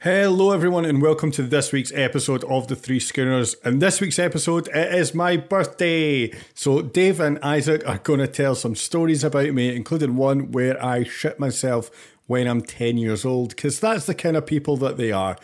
Hello, everyone, and welcome to this week's episode of The Three Schooners. In this week's episode, it is my birthday. So, Dave and Isaac are going to tell some stories about me, including one where I shit myself when I'm 10 years old, because that's the kind of people that they are.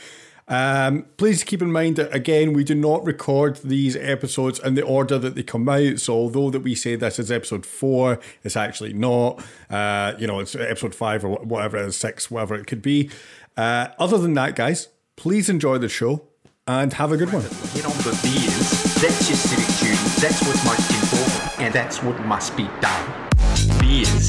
Um, please keep in mind that again, we do not record these episodes in the order that they come out. So although that we say this is episode four, it's actually not. Uh, you know, it's episode five or whatever it is, six, whatever it could be. Uh, other than that, guys, please enjoy the show and have a good one. Get on the beers. That's your civic duty. That's what's most important, and that's what must be done. Beers,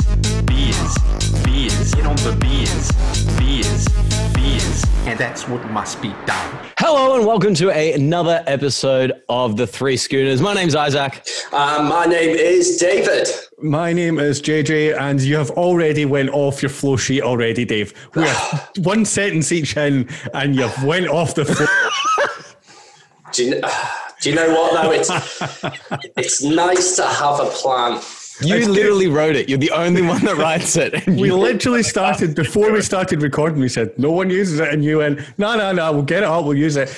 beers, beers. Get on the beers, beers, beers, and that's what must be done. Hello and welcome to a, another episode of the Three Schooners. My name's Isaac. Um, my name is David. My name is JJ, and you have already went off your flow sheet already, Dave. We are one sentence each in, and you've went off the flow. Do you, do you know what though? It's it's nice to have a plan. You literally wrote it. You're the only one that writes it. We literally started before we started recording. We said no one uses it, and you went, "No, no, no, we'll get it up. We'll use it."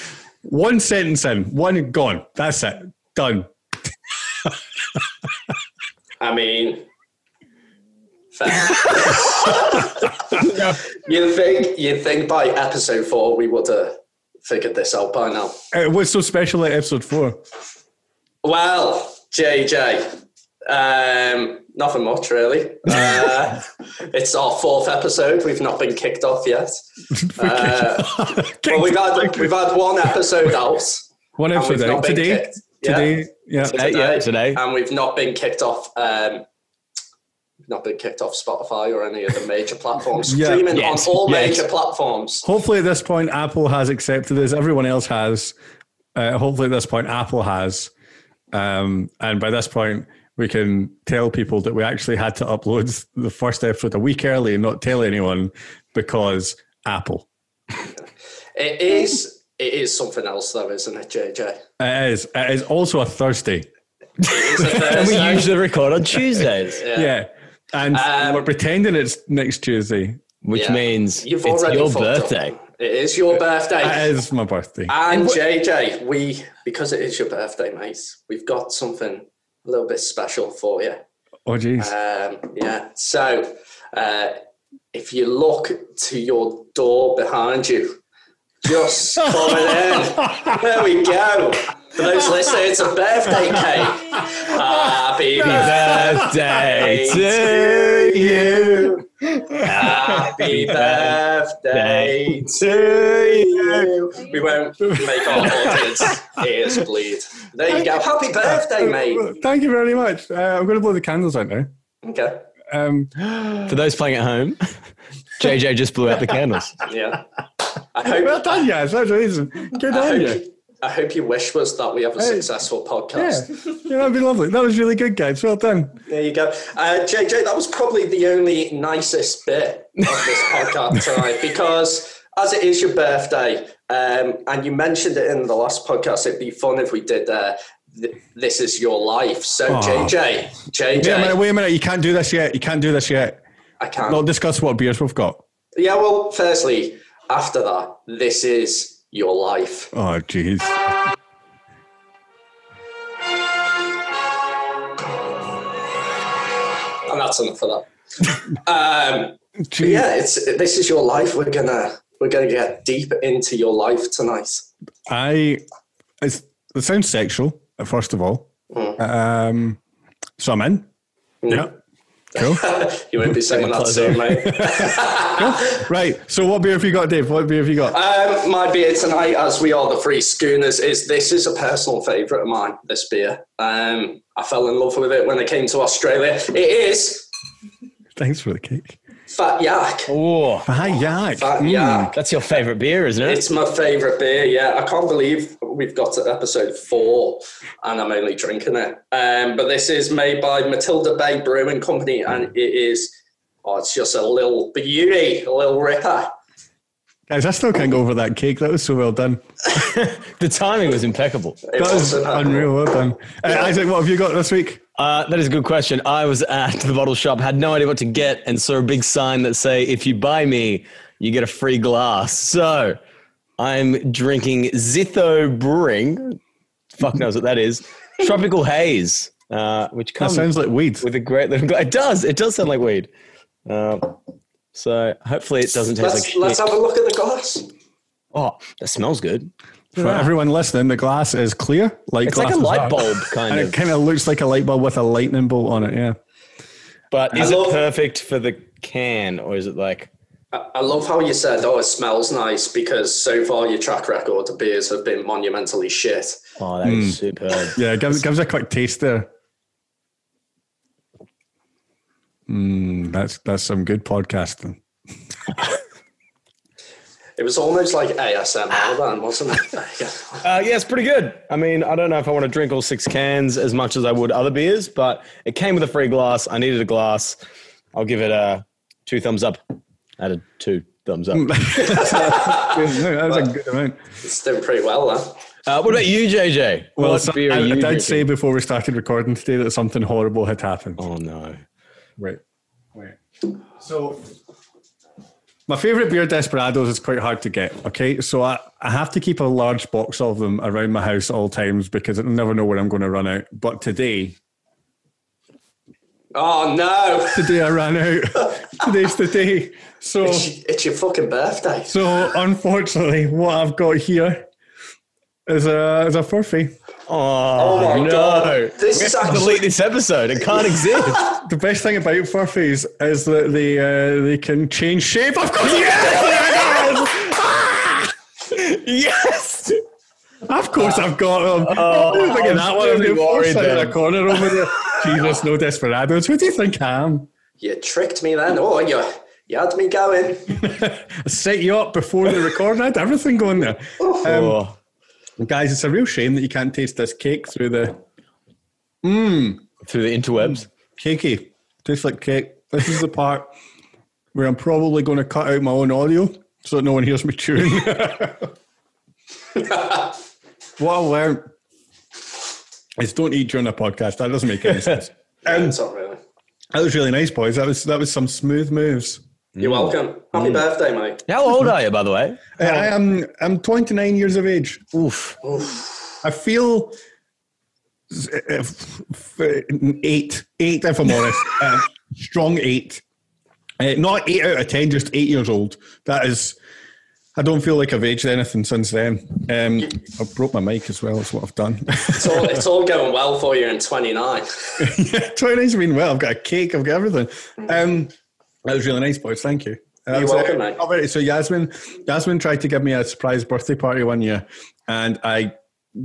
One sentence in, one gone. That's it. Done. I mean, you think you think by episode four we would have figured this out by now? Uh, what's so special at episode four? Well, JJ, um, nothing much really. Uh, it's our fourth episode. We've not been kicked off yet. Uh, well, we've had we've had one episode out. one episode we've not been today. kicked. Yeah. Today, yeah. Today, yeah, today. and we've not been kicked off. Um, not been kicked off Spotify or any of the major platforms. Yeah. Streaming Yes, on all yes. major platforms. Hopefully, at this point, Apple has accepted this. Everyone else has. Uh, hopefully, at this point, Apple has. Um, and by this point, we can tell people that we actually had to upload the first episode a week early and not tell anyone because Apple. It is. It is something else, though, isn't it, JJ? It is. It is also a Thursday. It is a And we usually record on Tuesdays, Yeah. And Um, we're pretending it's next Tuesday. which Yeah. means You've it's your fucked up. birthday. It is your birthday. It is my birthday. And JJ, we because it is your birthday, mate. We've got something a little bit special for you. Oh, geez. Um, yeah. So uh, if you look to your door behind you, just coming in. There we go. For those listening, it's a birthday cake. Happy Birthday birthday to you. Happy birthday to you. We won't make our audience ears bleed. There you go. Happy birthday, mate. Thank you very much. Uh, I'm going to blow the candles out now. Okay. Um, For those playing at home, JJ just blew out the candles. Yeah. I hope, well done, guys. That's amazing. Good I on hope, you. I hope your wish was that we have a Hey. successful podcast. yeah, that'd be lovely. That was really good, guys. Well done. There you go. Uh, JJ, that was probably the only nicest bit of this podcast tonight because as it is your birthday, um, and you mentioned it in the last podcast, it'd be fun if we did uh, th- This Is Your Life. So, Aw. JJ, JJ, Wait a minute, wait a minute. You can't do this yet. You can't do this yet. I can't. We'll discuss what beers we've got. yeah, well, firstly, after that, this is your life. Oh, jeez. And that's enough for that. um, yeah, it's this is your life. We're gonna we're gonna get deep into your life tonight. I. It's, it sounds sexual, first of all. Um, so I'm in. Yeah. Cool. You won't be saying that soon, mate. right. So, what beer have you got, Dave? What beer have you got? Um, my beer tonight, as we are the Free Schooners, is this is a personal favourite of mine. This beer, um, I fell in love with it when I came to Australia. It is Thanks for the cake. Fat Yak. Oh, Hi, Yak. Fat Mm. Yak. that's your favorite beer, isn't it? It's my favourite beer. Yeah, I can't believe we've got to episode four and I'm only drinking it. Um, but this is made by Matilda Bay Brewing Company, and it is. Oh, it's just a little beauty, a little ripper. Guys, I still can't go over that cake. That was so well done. the timing was impeccable. It That was wasn't, uh, unreal. Well done. Uh, Isaac, what have you got this week? Uh, that is a good question. I was at the bottle shop, had no idea what to get, and saw a big sign that say, "If you buy me, you get a free glass." So I'm drinking Zitho Brewing. Fuck knows what that is. Tropical Haze, uh, which That sounds like weed. with a great little. It does. It does sound like weed. Uh, so hopefully it doesn't taste Let's like let's shit. have a look at the glass. Oh, that smells good. For everyone listening, the glass is clear, like It's like a light are. bulb kind and of. it kind of looks like a light bulb with a lightning bolt on it. Yeah. But is love- it perfect for the can, or is it like? I I love how you said, "Oh, it smells nice," because so far your track record of beers have been monumentally shit. Oh, that is superb. Yeah, give, give us a quick taste there. Mm, that's that's some good podcasting. It was almost like ASMR then, wasn't it? Yeah. Uh, yeah, it's pretty good. I mean, I don't know if I want to drink all six cans as much as I would other beers, but it came with a free glass. I needed a glass. I'll give it a two thumbs up. Added two thumbs up. That's a good amount. It's doing pretty well then. Uh, what about you, JJ? Well, what so- beer I, are I did drinking? say before we started recording today that something horrible had happened. Oh no! Right. wait. So, my favorite beer, Desperados, is quite hard to get. Okay, so I, I have to keep a large box of them around my house at all times because I never know when I'm going to run out. But today, Oh no! today I ran out. Today's the day. So, It's, it's your fucking birthday. so unfortunately, what I've got here is a is a furphy. Oh, my no! God. This we is have to actually- delete this episode. It can't exist. The best thing about furphies is that they uh, they can change shape. Of course, yes! yes. Of course, I've got them. Oh, Look at I'm that one. really I'm worried in then. the corner over there. Jesus, no desperados. Who do you think I am? You tricked me then. Oh, you you had me going. I set you up before the recording. I had everything going there. Um, Oh, guys, it's a real shame that you can't taste this cake through the through the interwebs. cakey. Tastes like cake. This is the part where I'm probably going to cut out my own audio so that no one hears me chewing. what I learned is don't eat during a podcast. That doesn't make any sense. Um, it's not really. that was really nice, boys. That was that was some smooth moves. You're welcome. Happy birthday, mate. How old are you, by the way? Uh, I am I'm 29 years of age. Oof. I feel uh, f- f- eight, eight if I'm honest, uh, strong eight. Uh, not eight out of ten, just eight years old. That is, I don't feel like I've aged anything since then. Um, I broke my mic as well. That's what I've done. It's all, it's all going well for you in 29. yeah, 29's been well. I've got a cake. I've got everything. Um, that was really nice, boys. Thank you. You're welcome, mate. oh, so Yasmin, Yasmin tried to give me a surprise birthday party one year, and I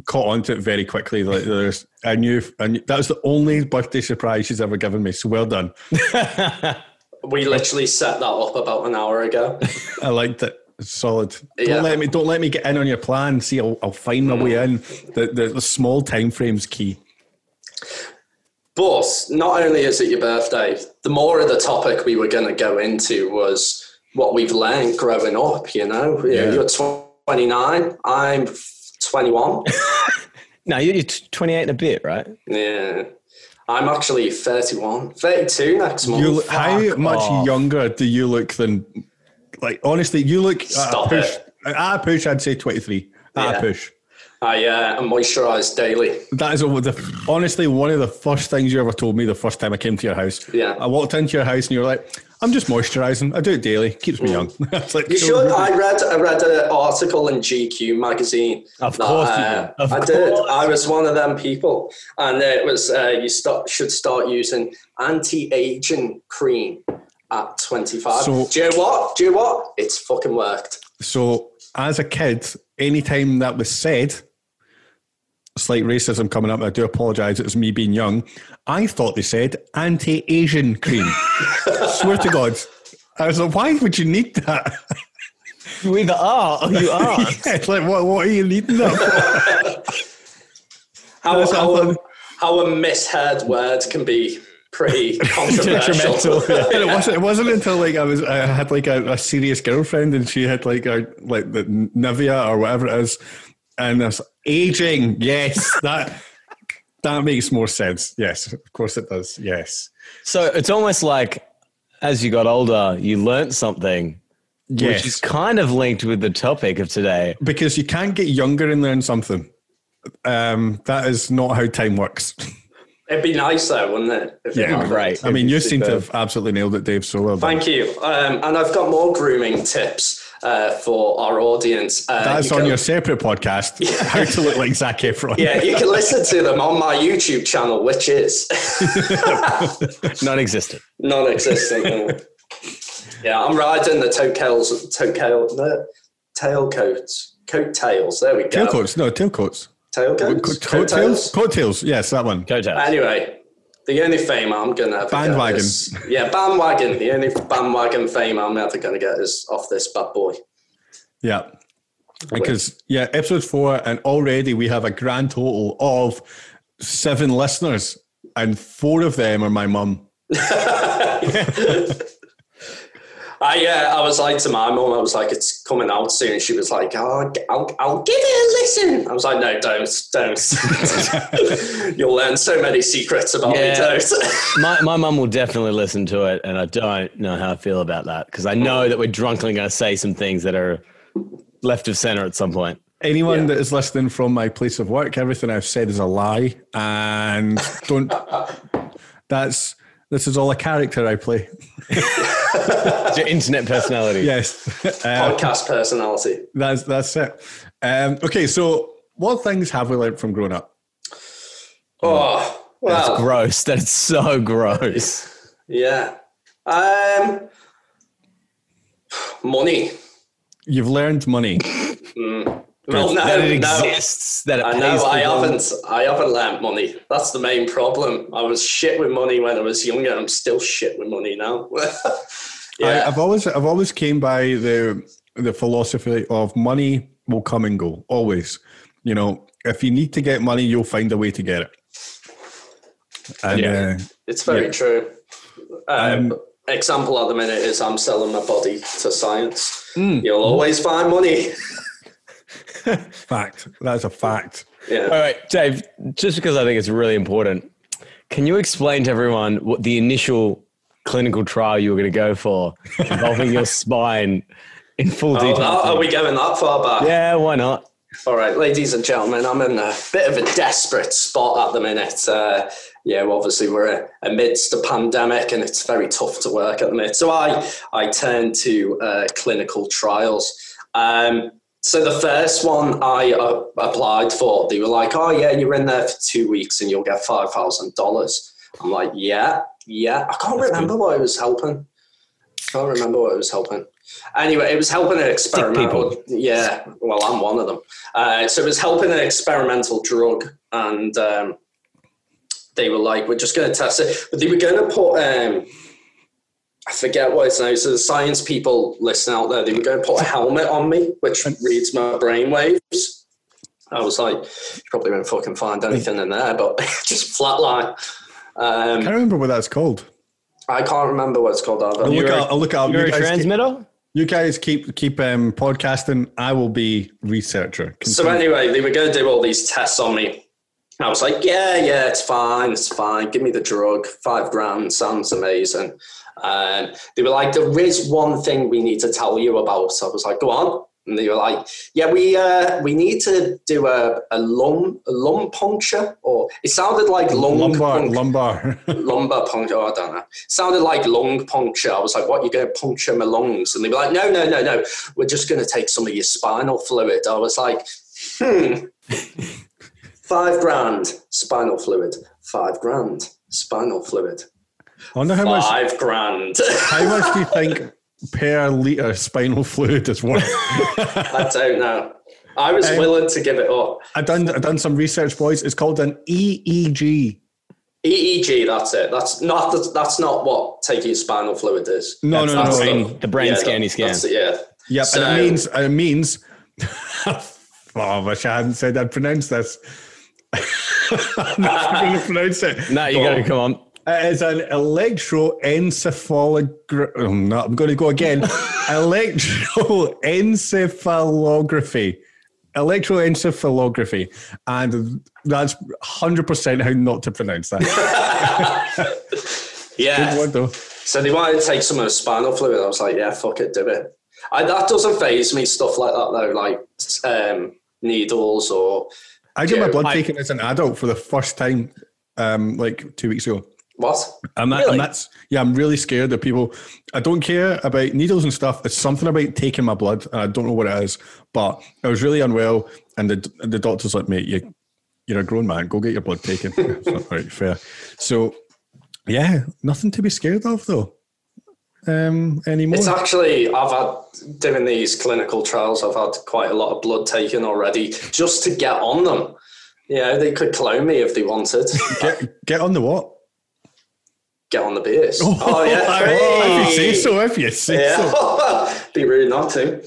caught on to it very quickly. Like there's, I knew, I knew that was the only birthday surprise she's ever given me. So well done. We literally set that up about an hour ago. I liked it. It's solid. Don't Yeah. let me don't let me get in on your plan. See, I'll, I'll find my way mm. in. The, the the small time frame's key. But not only is it your birthday, the more of the topic we were going to go into was what we've learned growing up. You know, Yeah. you're 29, I'm 21. No, you're 28 and a bit, right? yeah. I'm actually 31, 32 next month. You look, how fuck much off. younger do you look than? Like honestly, you look at a push. it. At a push, I'd say twenty three. At Yeah. a push. I uh, moisturize daily. That is the, honestly one of the first things you ever told me the first time I came to your house. Yeah. I walked into your house and you were like, "I'm just moisturising. I do it daily. Keeps me young." I like, You "So should. good." I read. I read an article in GQ magazine. Of that, course uh. Of I did. I was one of them people, and it was uh, you start, should start using anti-aging cream at 25. So- Do you know what? Do you know what? It's fucking worked. So as a kid, anytime that was said, slight racism coming up. I do apologise. It was me being young. I thought they said anti-Asian cream. Swear to God. I was like, why would you need that? You either are or oh, you are. Yeah, it's like, what, what are you needing that for? How, how, a, how a misheard word can be pretty controversial. Detrimental, yeah. And it wasn't. It wasn't until like I was. I had like a, a serious girlfriend, and she had like a like the Nivea or whatever it is, and there's aging. Yes, that that makes more sense. Yes, of course it does. Yes. So it's almost like as you got older, you learnt something Yes. Which is kind of linked with the topic of today. because you can't get younger and learn something. Um, that is not how time works. It'd be nice though, wouldn't it? If Yeah, happened? right. I mean, you It'd seem to have absolutely nailed it, Dave. So well. Thank you. Um, and I've got more grooming tips uh, for our audience. Uh, That's you on can- your separate podcast. yeah. How to look like Zac Efron. Yeah, you can listen to them on my YouTube channel, which is Non-existent. non-existent. yeah, I'm riding the tailcoats, tailcoat, the tailcoats, coattails. There we go. Tailcoats, no tailcoats. Tailcoats, Co- coattails. coattails, coattails. Yes, that one. Coat Coattails. Anyway, the only fame I'm gonna ever Bandwagon. Get is, yeah, bandwagon. The only bandwagon fame I'm ever gonna get is off this bad boy. Yeah. Because yeah, episode four, and already we have a grand total of seven listeners, and four of them are my mum. I uh, I was like to my mum, I was like, it's coming out soon. She was like, oh, I'll, I'll give it a listen. I was like, no, don't, don't. You'll learn so many secrets about me, don't. my my mum will definitely listen to it, and I don't know how I feel about that because I know that we're drunkenly going to say some things that are left of center at some point. Anyone Yeah. that is listening from my place of work, everything I've said is a lie, and don't. That's this is all a character I play. It's your internet personality. Yes, uh, Podcast personality. that's that's it. Um, okay, so what things have we learned from growing up? Oh, That's gross. That's so gross. yeah. Um, money. You've learned money. Well, no, that it no. exists. That it I know I haven't. I haven't learnt money. That's the main problem. I was shit with money when I was younger. I'm still shit with money now. I, yeah, I've always I've always came by the the philosophy of money will come and go. Always, you know, if you need to get money, you'll find a way to get it. And Yeah. uh, it's very yeah. true. Um, Um, example at the minute is I'm selling my body to science. Hmm. You'll always find money. fact, that's a fact. Yeah. All right, Dave. Just because I think it's really important, can you explain to everyone what the initial clinical trial you were going to go for involving your spine in full Oh, detail? are we going that far back? yeah, why not? All right, ladies and gentlemen, I'm in a bit of a desperate spot at the minute. Uh, yeah, well, obviously we're amidst a pandemic, and it's very tough to work at the minute. So I I turned to uh, clinical trials. Um, so the first one I uh, applied for, they were like, "Oh yeah, you're in there for two weeks, and you'll get five thousand dollars." I'm like, "Yeah, yeah." I can't remember what I was helping. I can't remember what I was helping. Anyway, it was helping an experimental. Yeah, well, I'm one of them. Uh, so it was helping an experimental drug, and um, they were like, "We're just going to test it," but they were going to put. Um, I forget what it's now. So the science people listen out there, they were going to put a helmet on me, which reads my brain waves. I was like, you probably won't fucking find anything in there, but just flatline. I Um, can't remember what that's called. I can't remember what it's called either. I'll look, You're a- at, I'll look it up. You guys, keep, Neurotransmitter? you guys keep keep um, podcasting. I will be researcher. So anyway, they were going to do all these tests on me. I was like, yeah, yeah, it's fine, it's fine. Give me the drug. Five grand sounds amazing. Um, they were like, there is one thing we need to tell you about. So I was like, go on. And they were like, yeah, we uh, we need to do a, a lung a lung puncture, or it sounded like lung lumbar, lumbar. lumbar puncture. Oh, I don't know. Sounded like lung puncture. I was like, what? You're going to puncture my lungs? And they were like, no, no, no, no. We're just going to take some of your spinal fluid. I was like, hmm. Five grand spinal fluid. Five grand spinal fluid. I wonder how much. Five grand. How much do you think per liter spinal fluid is worth? I don't know. I was Um, willing to give it up. I done I done some research, boys. It's called an E EEG. EEG, E that's it. That's not the, that's not what taking spinal fluid is. No, That's no, the no. brain- no. the brain that- scanny scan. that's it, yeah. Yep, So- and it means it means. oh, I wish I hadn't said I'd pronounce this. I'm not going to pronounce it. No, you got to come on. It is an electroencephalography. Oh, no, I'm going to go again. electroencephalography. Electroencephalography. And that's 100% how not to pronounce that. Yeah. Good word, though. So they wanted to take some of the spinal fluid. I was like, yeah, fuck it, do it. I, that doesn't phase me. Stuff like that though, like um, needles or I got my blood I- taken as an adult for the first time, um, like two weeks ago. What? And, that, Really? and that's yeah, I'm really scared that people. I don't care about needles and stuff. It's something about taking my blood, and I don't know what it is. But I was really unwell, and the the doctor's like, "Mate, you you're a grown man. Go get your blood taken." Not right, fair. So yeah, nothing to be scared of though. Um, anymore. It's actually I've had doing these clinical trials. I've had quite a lot of blood taken already just to get on them. You know, they could clone me if they wanted. get get on the what? Get on the beers. Oh, yeah, if you say so. If you say so. Yeah, be rude not to.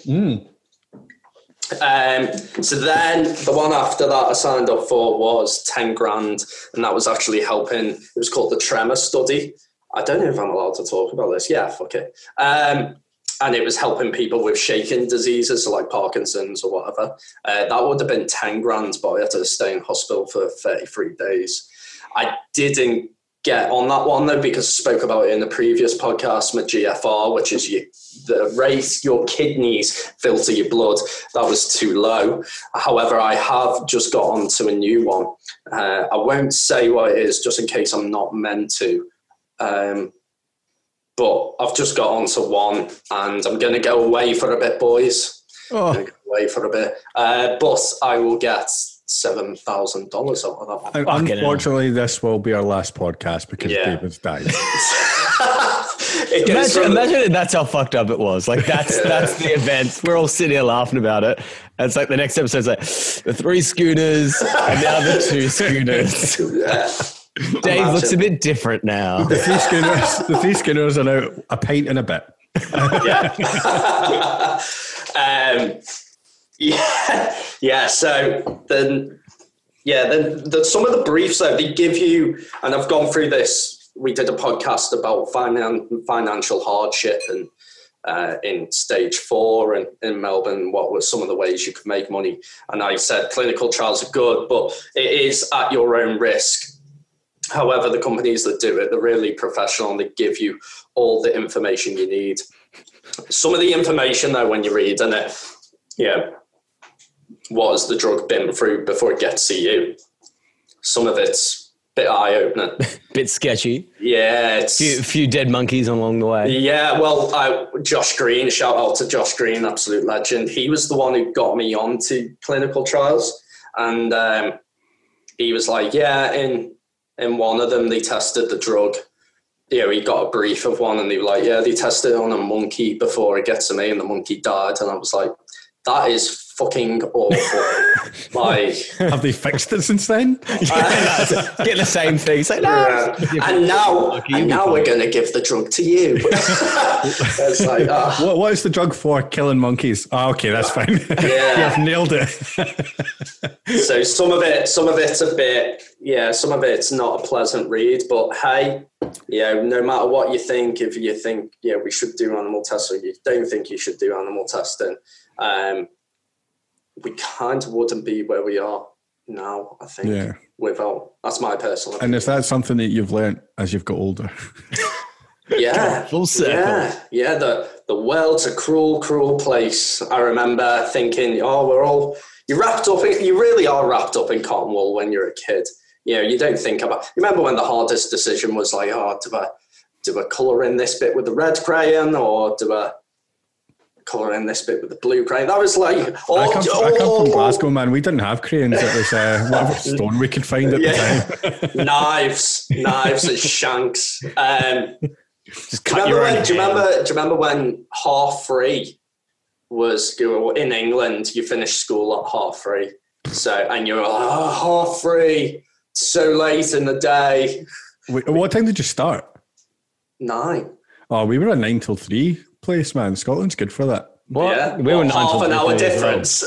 Um, so then the one after that I signed up for was 10 grand, and that was actually helping. It was called the Tremor Study. I don't know if I'm allowed to talk about this. Yeah, fuck it. Um, and it was helping people with shaking diseases, so like Parkinson's or whatever. Uh, that would have been 10 grand, but I had to stay in hospital for 33 days. I didn't get on that one though because I spoke about it in the previous podcast, my GFR, which is your, the rate your kidneys filter your blood. That was too low. However, I have just got onto a new one. Uh, I won't say what it is just in case I'm not meant to. Um, but I've just got onto one and I'm going to go away for a bit, boys. Oh, Gonna go away for a bit. Uh, but I will get $7,000 out of that one. hell. unfortunately, this will be our last podcast because Yeah. David's died. Imagine, imagine that's how fucked up it was. Like that's that's the event. We're all sitting here laughing about it. And it's like the next episode's like the three scooters and now the two scooters. Yeah. Dave looks a bit different now. the three skinners, the three skinners are now a pint and a bit. um, yeah, yeah. So then, yeah, then the, some of the briefs that they give you, and I've gone through this. We did a podcast about finan- financial hardship and uh, in stage four and in Melbourne, what were some of the ways you could make money? And I said clinical trials are good, but it is at your own risk. However, the companies that do it, they're really professional and they give you all the information you need. Some of the information, though, when you're reading it, yeah, what has the drug been through before it gets to you? Some of it's a bit eye opening. Bit sketchy. Yeah, it's. Few, few dead monkeys along the way. Yeah, well, I, Josh Green, shout out to Josh Green, absolute legend. He was the one who got me onto clinical trials, and um, he was like, "Yeah, in in one of them they tested the drug. You know, he got a brief of one, and they were like, "Yeah, they tested it on a monkey before it gets to me, and the monkey died." And I was like, "That is fucking awful." like, Have they fixed it since then? Get the same thing. It's like, no. yeah. and now, and now we're going to give the drug to you. it's like, ah. What, what is the drug for? Killing monkeys. Oh, okay, that's fine. Yeah. You've nailed it. So some of it, some of it's a bit, yeah, some of it's not a pleasant read. But hey, you know, no matter what you think, if you think, yeah, we should do animal testing, you don't think you should do animal testing, um, we kind of wouldn't be where we are now. I think Yeah. without that's my personal. and is that something that you've learned as you've got older? yeah, Full circle. Yeah, yeah. The the world's a cruel, cruel place. I remember thinking, oh, we're all you're wrapped up. In, you really are wrapped up in cotton wool when you're a kid. You know, you don't think about. Remember when the hardest decision was like, oh, do I do I color in this bit with the red crayon or do I color in this bit with the blue crayon? That was like, oh, I, come from, I come oh, from Glasgow, man. We didn't have crayons. It was uh, whatever stone we could find at Yeah. the time. knives, knives and shanks. Um, Just Do cut you, remember when, do you remember? Do you remember when half free was in England? You finished school at half free, so and you were like, oh, half free, so late in the day. Wait, what time did you start? Nine. Oh, we were at nine till three place, man. Scotland's good for that. What? Yeah, We were Well, half an hour three well. difference.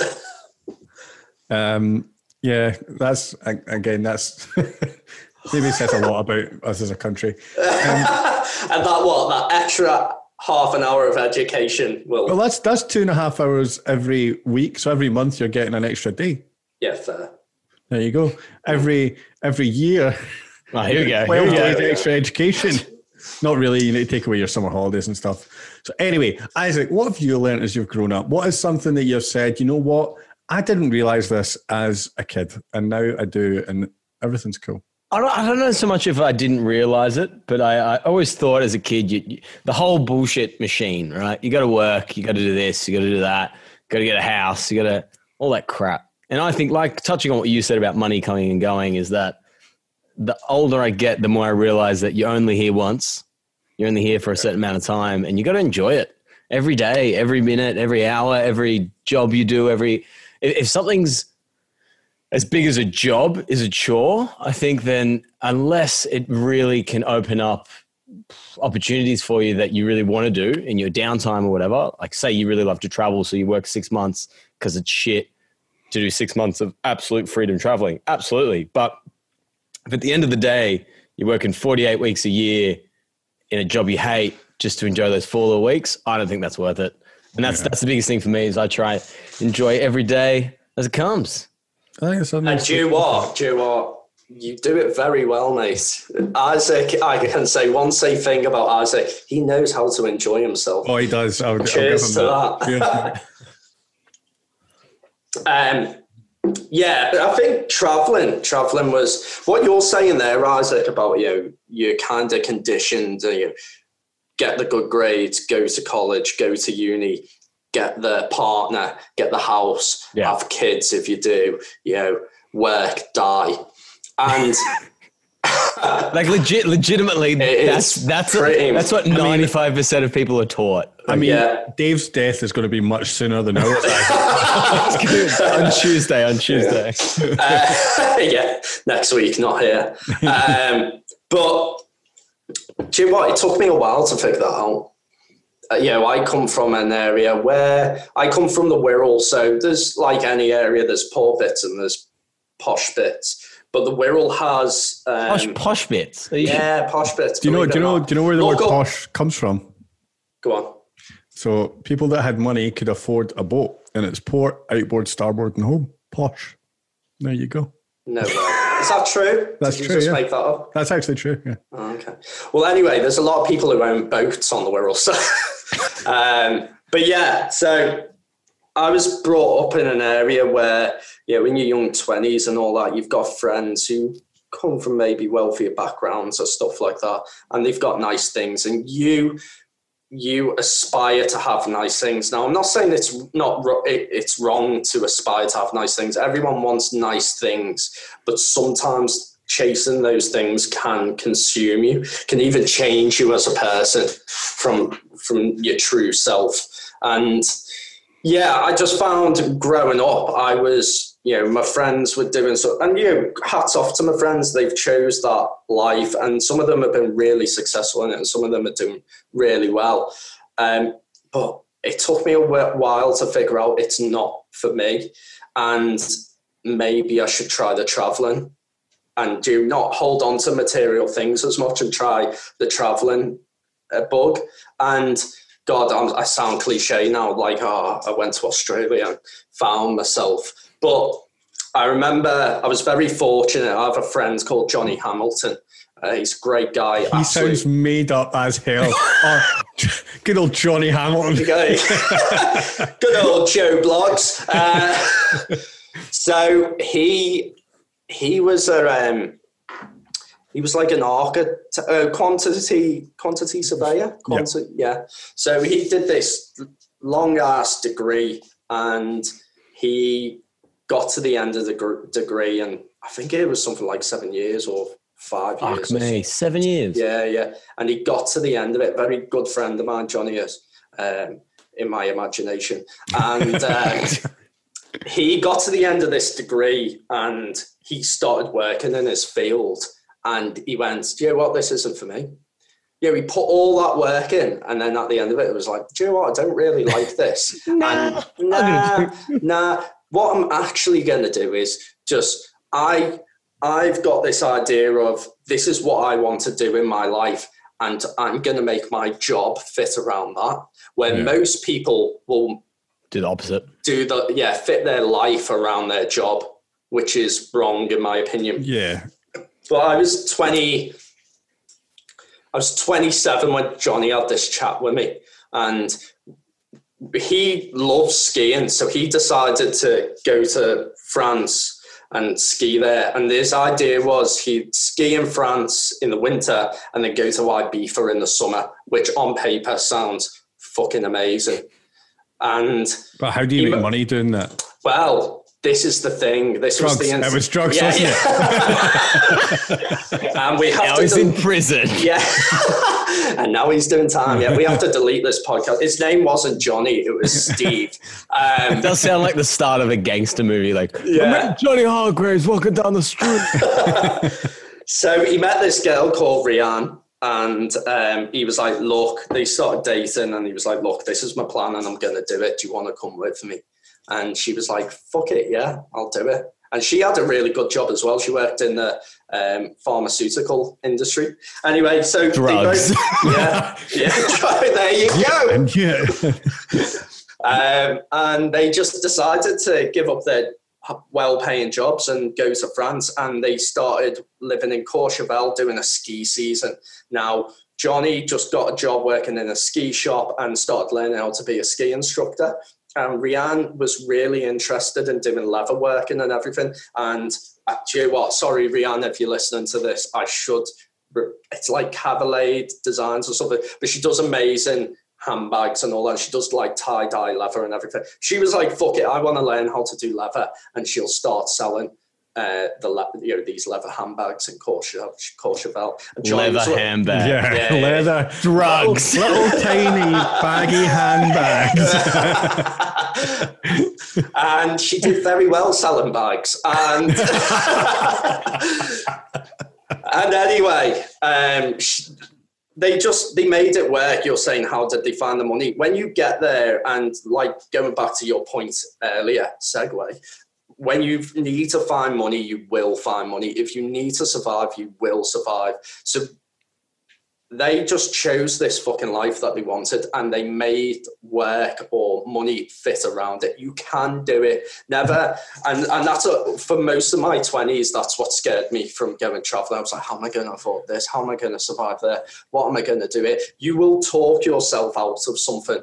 Um, yeah, that's again, that's maybe says a lot about us as a country. and that what that extra half an hour of education will. Well, that's that's two and a half hours every week. So every month you're getting an extra day. yeah, fair. There you go. Every every year, Oh, here we go. Here twelve we go. days extra education. Not really. You need to take away your summer holidays and stuff. So anyway, Isaac, what have you learned as you've grown up? What is something that you've said? You know what? I didn't realize this as a kid, and now I do, and everything's cool. I don't, I don't know so much if I didn't realize it, but I, I always thought as a kid, you, you, the whole bullshit machine, right? You got to work, you got to do this, you got to do that, got to get a house, you got to all that crap. And I think, like touching on what you said about money coming and going, is that the older I get, the more I realize that you're only here once. You're only here for a certain amount of time, and you got to enjoy it every day, every minute, every hour, every job you do. Every if, something's as big as a job is a chore, I think then unless it really can open up opportunities for you that you really want to do in your downtime or whatever, like say you really love to travel, so you work six months because it's shit to do six months of absolute freedom traveling. Absolutely. But if at the end of the day, you're working 48 weeks a year in a job you hate just to enjoy those four weeks, I don't think that's worth it. And that's that's the biggest thing for me is I try enjoy every day as it comes. I think it's something. And do you what? Do you what? You do it very well, mate. Isaac, I can say one safe thing about Isaac. He knows how to enjoy himself. Oh, he does. I'll, I'll give him Cheers to that. Yeah. Um, yeah, I think traveling, traveling was what you're saying there, Isaac, about you. Know, you're kind of conditioned. You get the good grades, go to college, go to uni, get the partner, get the house, Yeah. have kids if you do. You know, work, die, and Like legit, legitimately, It that's that's pretty- that's what ninety five percent of people are taught. I mean, Yeah. Dave's death is going to be much sooner than ours. on Tuesday, on Tuesday. Uh, yeah, next week, not here. Um, but do you know what? It took me a while to figure that out. Uh, you know, I come from an area where I come from the Wirral, so there's like any area, there's poor bits and there's posh bits. But the Wirral has, um, Posh, posh bits. You- yeah, posh bits. do you know? Do you know? not. Do you know where the Look word up- posh comes from? Go on. So people that had money could afford a boat, and it's port, outboard, starboard, and home. Posh. There you go. No way. Is that true? That's Did you true, Just yeah. make that up. That's actually true. Yeah. Oh, okay. Well, anyway, there's a lot of people who own boats on the Wirral. So, um, but yeah, so I was brought up in an area where, you know, in your young 20s and all that, you've got friends who come from maybe wealthier backgrounds or stuff like that, and they've got nice things, and you you aspire to have nice things. Now, I'm not saying it's not it- it's wrong to aspire to have nice things. Everyone wants nice things, but sometimes chasing those things can consume you, can even change you as a person from from your true self. And yeah, I just found growing up, I was, you know, my friends were doing so, and you know, hats off to my friends. They've chose that life, and some of them have been really successful in it, and some of them are doing really well. Um, but it took me a while to figure out it's not for me, and maybe I should try the traveling and do not hold on to material things as much and try the traveling uh, bug. And God, I'm, I sound cliche now, like, oh, I went to Australia and found myself. But I remember I was very fortunate. I have a friend called Johnny Hamilton. Uh, he's a great guy. He sounds made up as hell. oh, good old Johnny Hamilton. Good old Joe Bloggs. Uh, so he he was a um, he was like an architect, uh, quantity quantity surveyor. Quanti- yeah. So he did this long ass degree, and he got to the end of the gr- degree, and I think it was something like seven years or five years. Fuck me, seven years. yeah, yeah. And he got to the end of it. Very good friend of mine, Johnny is, um, in my imagination. And uh, he got to the end of this degree and he started working in his field. And he went, Do you know what? This isn't for me. Yeah, he put all that work in, and then at the end of it, it was like, Do you know what? I don't really like this. Nah. And nah, nah. What I'm actually going to do is just I I've got this idea of this is what I want to do in my life, and I'm going to make my job fit around that. Where Yeah. most people will Do the opposite. do the yeah fit their life around their job, which is wrong in my opinion. Yeah. But I was 20, I was 27 when Johnny had this chat with me. and he loves skiing, so he decided to go to France and ski there. And his idea was he'd ski in France in the winter and then go to Ibiza in the summer, which on paper sounds fucking amazing. And But how do you make money doing that? well, this is the thing. This Drugs. was the It was drugs, yeah, wasn't yeah. and we have Now to he's do- in prison. yeah. and now he's doing time. Yeah, we have to delete this podcast. His name wasn't Johnny, it was Steve. Um, Does sound like the start of a gangster movie. Like, Yeah. Johnny Hargraves walking down the street. so he met this girl called Rianne. And um, he was like, Look, they started dating, and he was like, Look, this is my plan, and I'm going to do it. Do you want to come with me? And she was like, Fuck it, yeah, I'll do it. And she had a really good job as well. She worked in the um, pharmaceutical industry. Anyway, so they Drugs. both- yeah, yeah. there you go. And yeah. Um, and they just decided to give up their well-paying jobs and go to France. And they started living in Courchevel doing a ski season. Now, Johnny just got a job working in a ski shop and started learning how to be a ski instructor. And Rianne was really interested in doing leather working and everything. And uh, do you know what? Sorry, Rianne, if you're listening to this, I should. It's like Cavalier Designs or something, but she does amazing handbags and all that. She does like tie dye leather and everything. She was like, "Fuck it, I want to learn how to do leather," and she'll start selling uh, the you know these leather handbags and Courchevel. Courchevel. And Johnny Leather was like- handbag. Yeah, Yeah, yeah. leather Drugs. little, little tiny baggy handbags. and she did very well selling bags. And and anyway, um, sh they just they made it work. You're saying how did they find the money? When you get there, and like going back to your point earlier, segue. When you need to find money, you will find money. If you need to survive, you will survive. So they just chose this fucking life that they wanted and they made work or money fit around it. You can do it. Never. And, and that's a, for most of my 20s, that's what scared me from going traveling. I was like, how am I going to afford this? How am I going to survive there? What am I going to do it? You will talk yourself out of something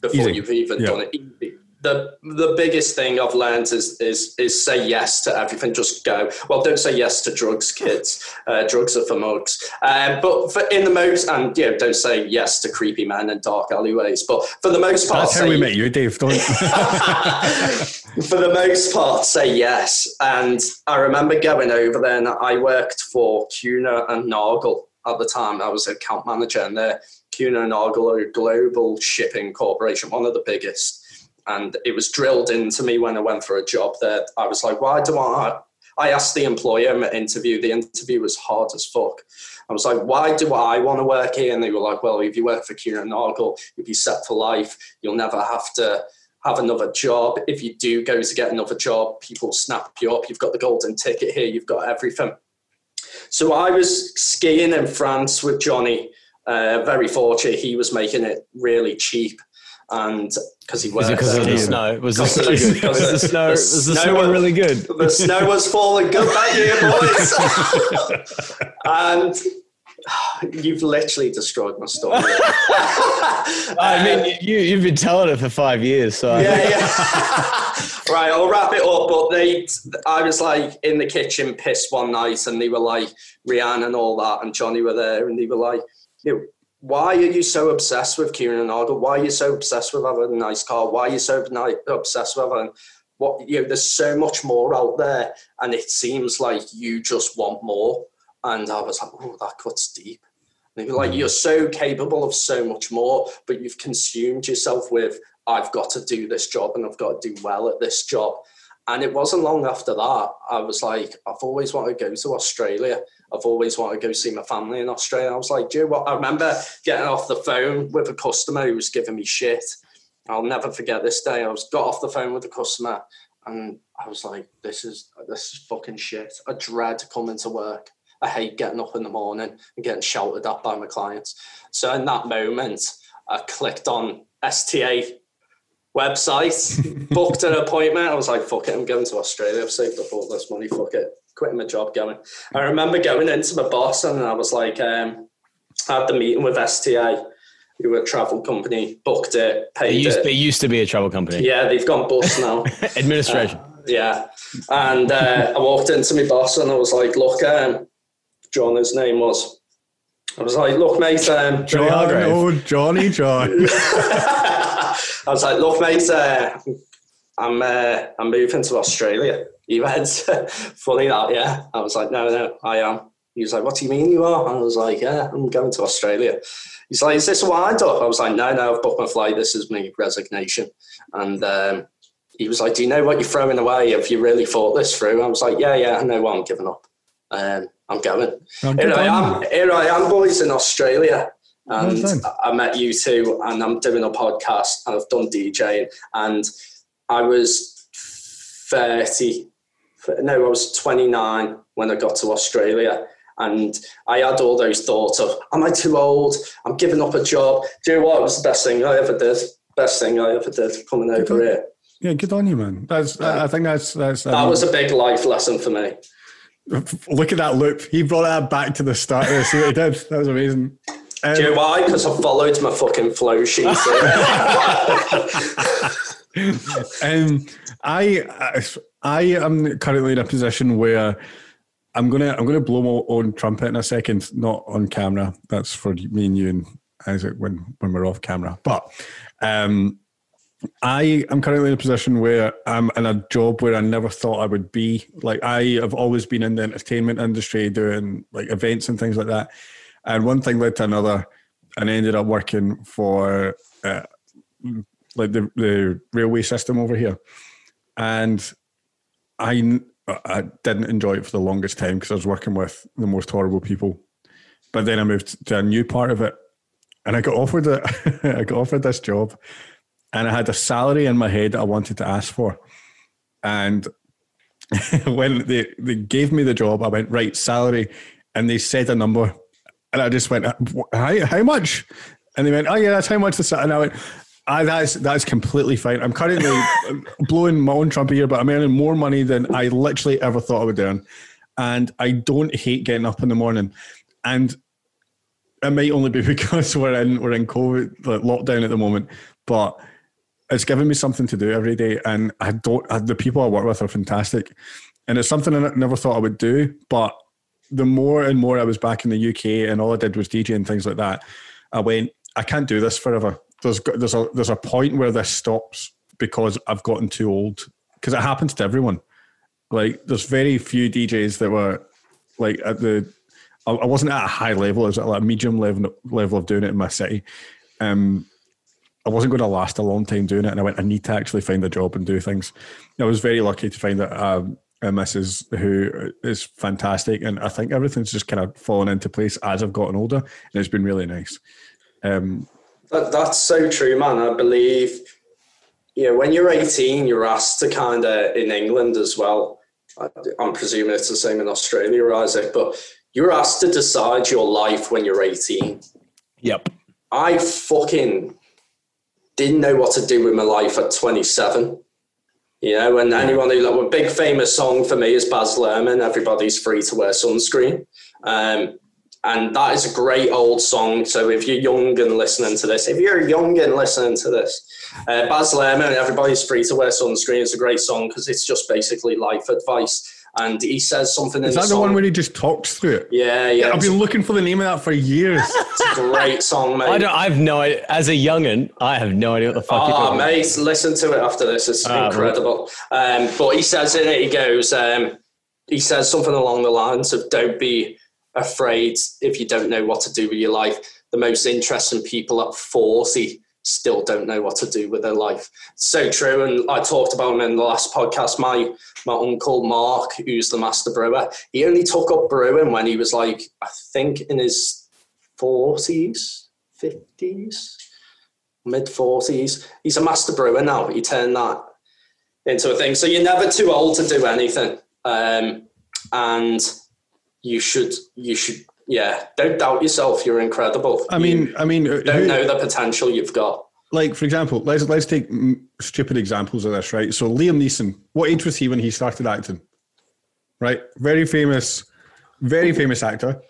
before Easy. you've even Yeah. done it. The, the biggest thing I've learned is, is is say yes to everything. Just go. Well, don't say yes to drugs, kids. Uh, drugs are for mugs. Um, but for in the most, and you know, don't say yes to creepy men and dark alleyways. But for the most part, That's how say, we met you, Dave. Don't. for the most part, say yes. And I remember going over there, and I worked for Kuehne and Nagel at the time. I was account manager, and there, Kuehne and Nagel are a global shipping corporation, one of the biggest. And it was drilled into me when I went for a job that I was like, why do I? I asked the employer in the interview. The interview was hard as fuck. I was like, why do I want to work here? And they were like, well, if you work for and Nagel, you'll be set for life. You'll never have to have another job. If you do go to get another job, people snap you up. You've got the golden ticket here. You've got everything. So I was skiing in France with Johnny. Uh, very fortunate. He was making it really cheap, and because he Was because of the snow? Was the snow of the- good? Was the snow, the snow snow was- really good? the snow was falling good that year, boys. and you've literally destroyed my story. I mean, you, you've been telling it for five years, so yeah, yeah. right, I'll wrap it up. But they, I was like in the kitchen pissed one night, and they were like Rihanna and all that, and Johnny were there, and they were like, you know, why are you so obsessed with Kuehne Nagel? Why are you so obsessed with having a nice car? Why are you so obsessed with having what? You know, there's so much more out there, and it seems like you just want more. And I was like, oh, that cuts deep. Like, you're so capable of so much more, but you've consumed yourself with, I've got to do this job and I've got to do well at this job. And it wasn't long after that, I was like, I've always wanted to go to Australia. I've always wanted to go see my family in Australia. I was like, do you know what? I remember getting off the phone with a customer who was giving me shit. I'll never forget this day. I was got off the phone with a customer and I was like, this is this is fucking shit. I dread coming to work. I hate getting up in the morning and getting shouted at by my clients. So in that moment, I clicked on STA website, booked an appointment. I was like, fuck it, I'm going to Australia. I've saved up all this money, fuck it. Quitting my job, going. I remember going into my boss and I was like, um, I had the meeting with STA who were a travel company, booked it, paid It used, it. it used to be a travel company. Yeah, they've gone bust now. Administration. Yeah. And uh, I walked into my boss and I was like, look, um, John, his name was. I was like, look, mate. Um, John, Hargrave. oh, Johnny John. I was like, look, mate, uh, I'm uh, I'm moving to Australia. He went, funny that, yeah. I was like, no, no, I am. He was like, what do you mean you are? I was like, yeah, I'm going to Australia. He's like, is this a wind up? I was like, no, no, I've booked my flight. This is my resignation. And um, he was like, do you know what you're throwing away? Have you really thought this through? I was like, yeah, yeah, I know what I'm giving up. Um, I'm going. I'm Here I am. here I am, boys, in Australia. And I met you two, and I'm doing a podcast, and I've done DJing. And I was 30, no, I was 29 when I got to Australia. And I had all those thoughts of, am I too old? I'm giving up a job. Do you know what? It was the best thing I ever did. Best thing I ever did coming over on. here. Yeah, good on you, man. That's. I I think that's that's. That was a big life lesson for me. Look at that loop. He brought that back to the start. there. See what he did? That was amazing. Um, Do you know why? Because I followed my fucking flow sheet. um, I, I am currently in a position where I'm gonna I'm gonna blow my own trumpet in a second, not on camera. That's for me and you and Isaac when when we're off camera. But um, I am currently in a position where I'm in a job where I never thought I would be. Like I have always been in the entertainment industry doing like events and things like that. And one thing led to another, and I ended up working for uh, like the, the railway system over here. And I, I didn't enjoy it for the longest time because I was working with the most horrible people. But then I moved to a new part of it and I got offered it. I got offered this job and I had a salary in my head that I wanted to ask for. And when they, they gave me the job, I went, right, salary. And they said a number. And I just went, how, how much? And they went, oh, yeah, that's how much the salary. And I went, ah, that's, that's completely fine. I'm currently blowing my own trumpet here, but I'm earning more money than I literally ever thought I would earn. And I don't hate getting up in the morning. And it might only be because we're in we're in COVID like lockdown at the moment, but it's given me something to do every day, and I don't. I, the people I work with are fantastic, and it's something I never thought I would do. But the more and more I was back in the UK, and all I did was DJ and things like that, I went, I can't do this forever. There's there's a there's a point where this stops because I've gotten too old. Because it happens to everyone. Like there's very few DJs that were like at the I wasn't at a high level. I was at like a medium level level of doing it in my city. Um, I wasn't going to last a long time doing it, and I went. I need to actually find a job and do things. I was very lucky to find that um, a Mrs. who is fantastic, and I think everything's just kind of fallen into place as I've gotten older, and it's been really nice. Um, That, that's so true, man. I believe, you know, when you're 18, you're asked to kind of, in England as well, I- I'm presuming it's the same in Australia, Isaac, but you're asked to decide your life when you're 18. Yep. I fucking didn't know what to do with my life at 27. You know, and anyone who like a big famous song for me is Baz Luhrmann. Everybody's free to wear sunscreen, um, and that is a great old song. So if you're young and listening to this, if you're young and listening to this, uh, Baz Luhrmann, everybody's free to wear sunscreen. It's a great song because it's just basically life advice. And he says something in is the that the song. one where he just talks through it? yeah, yeah, I've been looking for the name of that for years. It's a great song, mate. I don't. I've no. idea. As a youngin, I have no idea what the fuck you're Oh, talking about. mate, listen to it after this. It's Ah, incredible. Um, but he says in it, he goes, um, he says something along the lines of don't be afraid if you don't know what to do with your life. The most interesting people at 40 still don't know what to do with their life. So true. And I talked about him in the last podcast. My my uncle Mark, who's the master brewer, he only took up brewing when he was like, I think in his 40s, 50s mid forties. He's a master brewer now. He turned that into a thing. So you're never too old to do anything, um, and you should you should yeah. Don't doubt yourself. You're incredible. I mean, I mean, don't who- know the potential you've got. like for example, let's let's take stupid examples of this, right? So Liam Neeson, what age was he when he started acting? Right, very famous, very famous actor.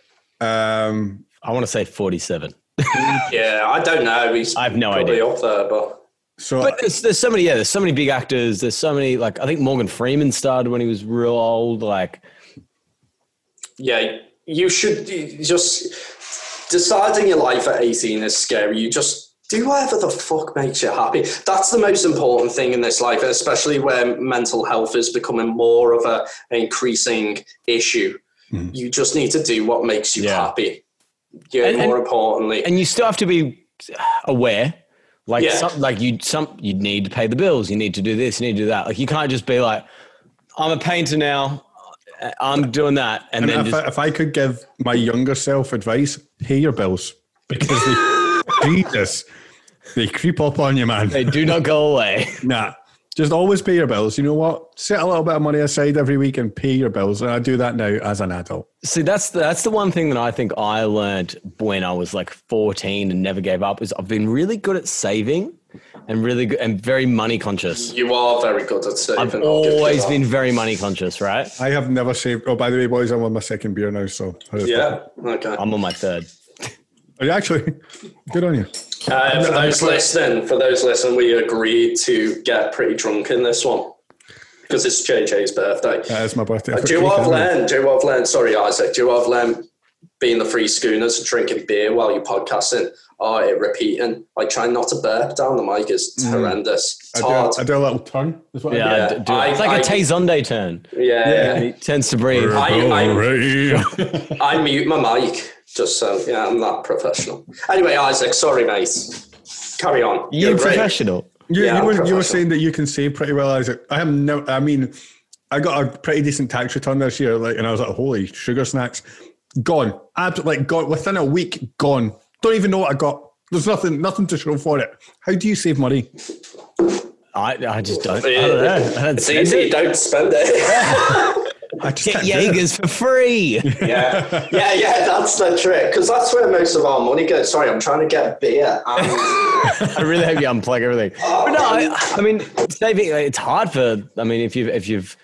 Um, I want to say 47. Yeah, I don't know. He's I have no probably idea. up there, but So But there's, there's so many, yeah, there's so many big actors. There's so many, like, I think Morgan Freeman started when he was real old. Like, yeah, you should just deciding your life at 18 is scary. You just do whatever the fuck makes you happy. That's the most important thing in this life, especially where mental health is becoming more of a, an increasing issue. Hmm. You just need to do what makes you Yeah. happy. Yeah, And- more importantly. and you still have to be aware. Like, Yeah. some, like you, some, you need to pay the bills. You need to do this. You need to do that. Like, you can't just be like, I'm a painter now. Uh, I'm doing that, and, and then if, just I, if I could give my younger self advice, pay your bills because they, Jesus, they creep up on you, man. they do not go away. Nah, just always pay your bills. You know what? Set a little bit of money aside every week and pay your bills. And I do that now as an adult. See, that's the, that's the one thing that I think I learned when I was like 14 and never gave up is I've been really good at saving and really good and very money conscious. you are very good at saving. I've I'll give you always been very money conscious, right? I have never saved. Oh, by the way, boys, I'm on my second beer now. So Yeah. Okay. I'm on my third. Are you actually good on you? Uh, for those listening, for those listening, we agreed to get pretty drunk in this one because it's JJ's birthday. That is my birthday. do you have Len? Do you have Len? Sorry, Isaac. Do you have Len being the three schooners drinking beer while you're podcasting? Oh, it repeating. Like trying not to burp down the mic is mm. horrendous. It's I do, I do a little turn. Is what I Yeah, do. I Yeah, d- do- I- it's like I- a Tayzonde turn. yeah, yeah. He tends to breathe. I- I- Alright. I mute my mic just so yeah, I'm not professional. Anyway, Isaac, sorry, mate. Carry on. You You're great. professional. You, Yeah, you, were, you were saying that you can save pretty well, Isaac. I am no. I mean, I got a pretty decent tax return this year, like, and I was like, "Holy sugar snacks, gone! Absolutely, like, gone within a week, gone. Don't even know what I got. There's nothing, nothing to show for it. How do you save money? I, I just don't. I don't know. I don't It's spend easy. it. Don't spend it. I just Get can't do it. Jaegers for free. yeah, yeah, yeah. That's the trick because that's where most of our money goes. Sorry, I'm trying to get beer. Um, and I really hope you unplug everything. Oh. But no, I, I mean, saving it's hard for. I mean, if you've if you've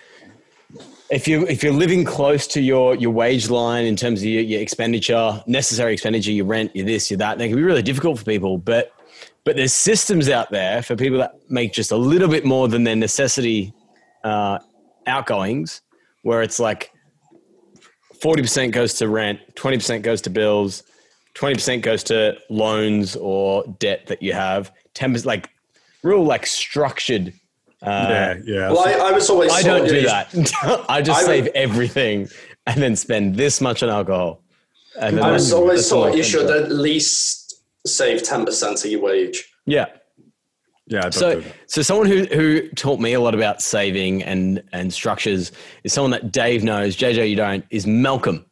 if you if you're living close to your your wage line in terms of your, your expenditure, necessary expenditure, your rent, your this, your that, they can be really difficult for people. But but there's systems out there for people that make just a little bit more than their necessity uh, outgoings, where it's like forty percent goes to rent, twenty percent goes to bills, twenty percent goes to loans or debt that you have. Ten percent, like real, like structured. Yeah, uh, yeah. well, I, I was always. I don't do you- that. I just I would- save everything and then spend this much on alcohol. And then I was always that's all taught I you should at least save ten percent of your wage. Yeah. yeah, So, so someone who who taught me a lot about saving and and structures is someone that Dave knows. JJ, you don't. Is Malcolm.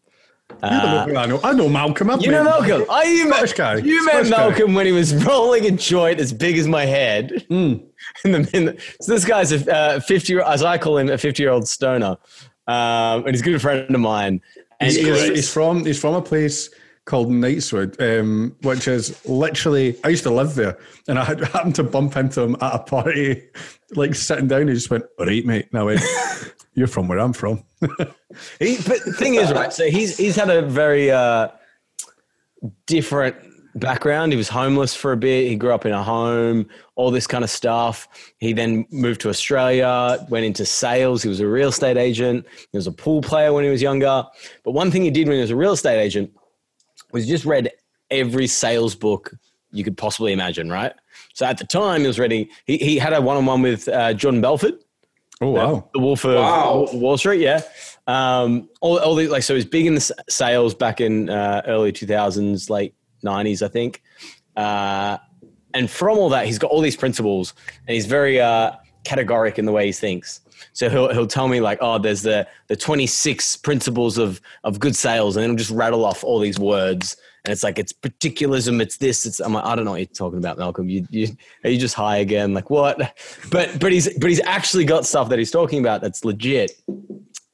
You don't know who I know. I know Malcolm. I've You know met- Malcolm. I you met, Scottish guy. You met Scottish guy. Malcolm when he was rolling a joint as big as my head. Hmm. In the, in the, so this guy's a uh, fifty, as I call him, a fifty-year-old stoner, um, and he's a good friend of mine. And He's, he's- he's, he's from he's from a place called Knightswood, um, which is literally I used to live there, and I had, happened to bump into him at a party, like sitting down. He just went, "All right, mate." And I went, "You're from where I'm from." He, but the thing is, right? So he's he's had a very uh, different background. He was homeless for a bit. He grew up in a home, all this kind of stuff. He then moved to Australia, went into sales. He was a real estate agent. He was a pool player when he was younger. But one thing he did when he was a real estate agent was just read every sales book you could possibly imagine. Right. So at the time, he was reading. He he had a one on one with uh, Jordan Belfort Oh wow! the Wolf of Wow. Wall Street, yeah. Um, all, all the, like so, he was big in the sales back in uh, early two thousands, late nineties, I think. Uh, and from all that, he's got all these principles, and he's very uh, categoric in the way he thinks. So he'll he'll tell me like, oh, there's the the twenty six principles of of good sales, and then he'll just rattle off all these words, and it's like it's particularism, it's this, it's I'm like, I don't know what you're talking about, Malcolm. You you are you just high again? Like what? But but he's but he's actually got stuff that he's talking about that's legit,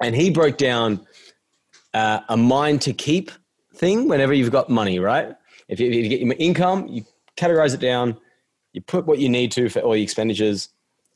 and he broke down uh, a mind to keep thing whenever you've got money, right? If you, if you get your income, you categorize it down, you put what you need to for all your expenditures,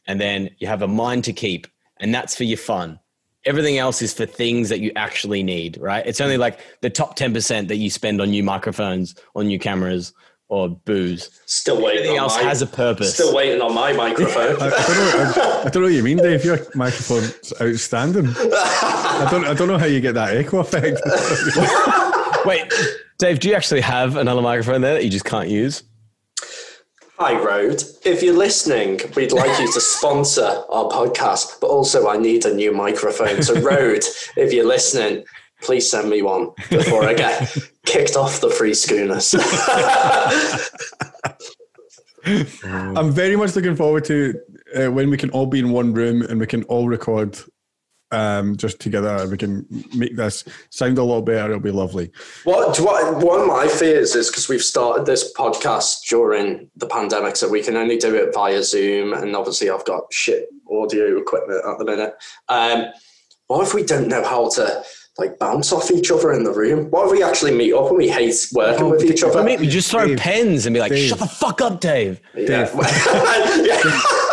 and then you have a mind to keep, and that's for your fun. Everything else is for things that you actually need, right? It's only like the top 10% that you spend on new microphones on new cameras or booze. Still waiting. Everything on else my, has a purpose. Still waiting on my microphone. I, I, don't know, I, I don't know what you mean, Dave. Your microphone's outstanding. I don't. I don't know how you get that echo effect. Wait, Dave, do you actually have another microphone there that you just can't use? Hi, Rode. If you're listening, we'd like you to sponsor our podcast, but also I need a new microphone. So, Rode, if you're listening, please send me one before I get kicked off the three schooners. I'm very much looking forward to uh, when we can all be in one room and we can all record um, just together and we can make this sound a lot better. It'll be lovely. what, what one of my fears is because we've started this podcast during the pandemic, so we can only do it via Zoom, and obviously I've got shit audio equipment at the minute. Um, what if we don't know how to like bounce off each other in the room? What if we actually meet up and we hate working Oh, with each other? I mean, we just throw Dave, pens and be like, Dave. shut the fuck up, Dave. yeah. Yeah.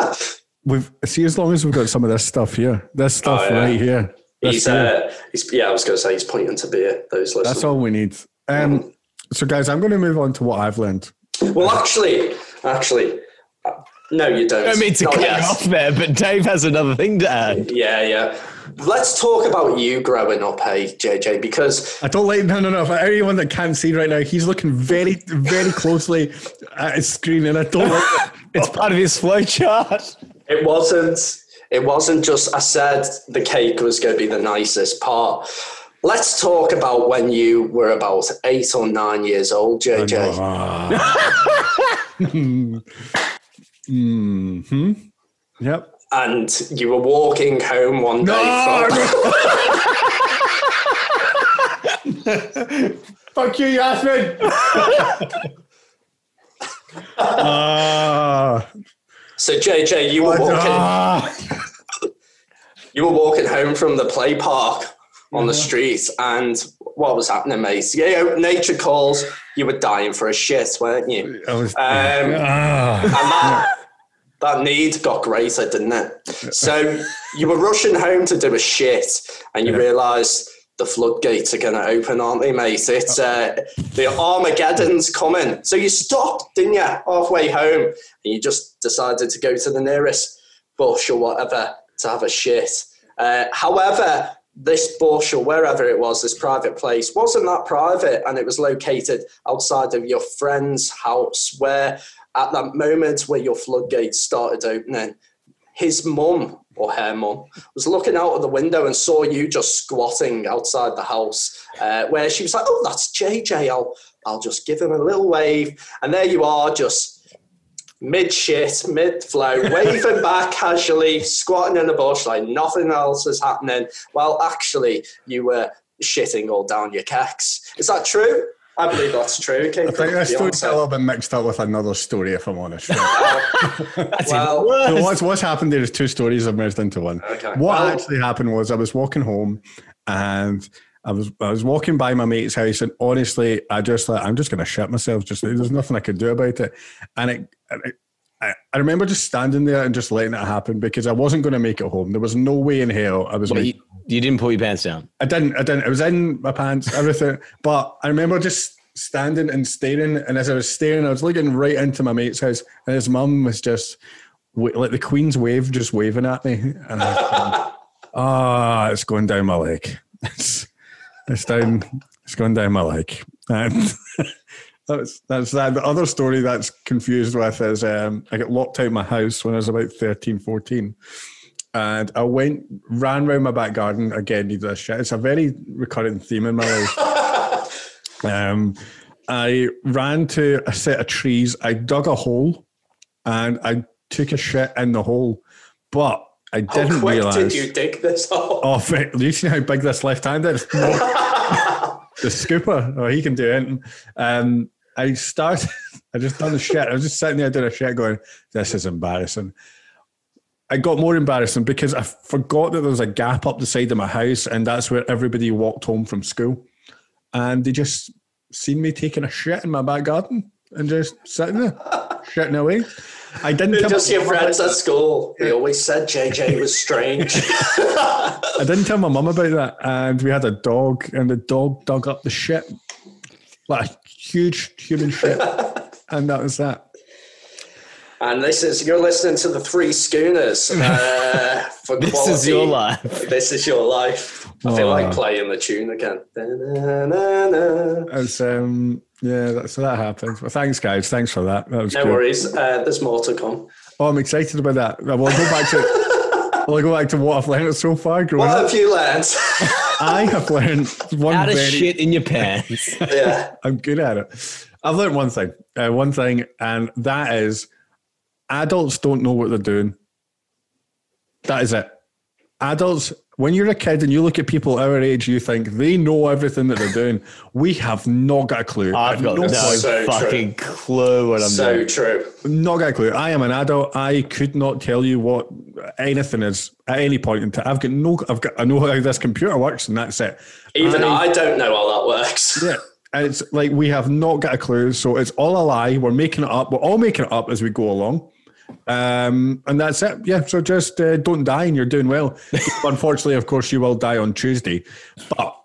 We've see as long as we've got some of this stuff here, this stuff Oh, yeah. right here. He's, uh, he's, yeah, I was going to say he's pointing to beer. Those listeners. That's all we need. Um, so, guys, I'm going to move on to what I've learned. Well, actually, actually, uh, no, you don't. I don't mean to Not cut yet. you off there, but Dave has another thing to add. Yeah, yeah. Let's talk about you growing up, hey JJ, because I don't like no, no, no. For anyone that can't see right now, he's looking very, very closely at his screen, and I don't like it. It's part of his flow chart. It wasn't. It wasn't just. I said the cake was going to be the nicest part. Let's talk about when you were about eight or nine years old, JJ. hmm Yep. and you were walking home one day from, Fuck you, Yasmin. Ah, so JJ, you were walking you were walking home from the play park on the street and what was happening, mate? Yeah, nature calls. You were dying for a shit, weren't you? Was, Um, ah. and that that need got greater, didn't it? So you were rushing home to do a shit, and you Yeah. realised the floodgates are going to open, aren't they, mate? It's uh, the Armageddon's coming. So you stopped, didn't you, halfway home, and you just decided to go to the nearest bush or whatever to have a shit. Uh, however, this bush or wherever it was, this private place, wasn't that private, and it was located outside of your friend's house, where at that moment where your floodgates started opening, his mum or her mum was looking out of the window and saw you just squatting outside the house, uh, where she was like, "Oh, that's JJ. I'll I'll just give him a little wave," and there you are, just mid shit, mid flow, waving back casually, squatting in the bush like nothing else is happening. Well, actually, you were shitting all down your cacks. Is that true? I believe that's true. Came I from think this story's a little bit mixed up with another story, if I'm honest. Well, So what's what's happened there is two stories I've merged into one. Okay. What Well- actually happened was I was walking home and I was I was walking by my mate's house and honestly I just like I'm just gonna shit myself. Just there's nothing I could do about it. And it, and it I, I remember just standing there and just letting it happen because I wasn't going to make it home. There was no way in hell I was. Making- you, you didn't pull your pants down. I didn't. I didn't. It was in my pants, everything. but I remember just standing and staring. And as I was staring, I was looking right into my mate's house, and his mum was just like the Queen's wave, just waving at me. And I was going, ah, it's going down my leg. It's, it's down. It's going down my leg. And that's that's that. The other story that's confused with is um, I got locked out of my house when I was about 13, 14 and I went ran round my back garden again. Needed a shit. It's a very recurring theme in my life. um, I ran to a set of trees. I dug a hole, and I took a shit in the hole, but I didn't how quick realize. did you dig this hole? Oh, you see how big this left hand is? the scooper. Oh, he can do it. Um, I started, I just done the shit. I was just sitting there doing a shit going, this is embarrassing. I got more embarrassing because I forgot that there was a gap up the side of my house and that's where everybody walked home from school. And they just seen me taking a shit in my back garden and just sitting there, shitting away. I didn't tell Just my your friends at school. They always said JJ was strange. I didn't tell my mum about that, and we had a dog, and the dog dug up the shit, like huge human shit, and that was that. and this is you're listening to the Three Schooners. Uh, for This quality. is your life. This is your life. I feel like playing the tune again. Da-na-na-na. Um, yeah, that, so that happened. Well, thanks, guys. Thanks for that. That was No good. worries. Uh, there's more to come. Oh, I'm excited about that. Well, I'll go back to. I'll go back to what I've learned so far. Growing What up, have you learned? I have learned one Out of very. shit in your pants. yeah. I'm good at it. I've learned one thing, uh, one thing, and that is adults don't know what they're doing. That is it. Adults, when you're a kid and you look at people our age, you think they know everything that they're doing. We have not got a clue. I've got no, So fucking clue what I'm So doing. So true. not got a clue. I am an adult. I could not tell you what anything is at any point in time. I've got no. I've got. I know how this computer works, and that's it. Even I don't know how that works. Yeah. And it's like we have not got a clue. So it's all a lie. We're making it up. We're all making it up as we go along. Um, and that's it. Yeah. So just uh, don't die and you're doing well. Unfortunately, of course, you will die on Tuesday. But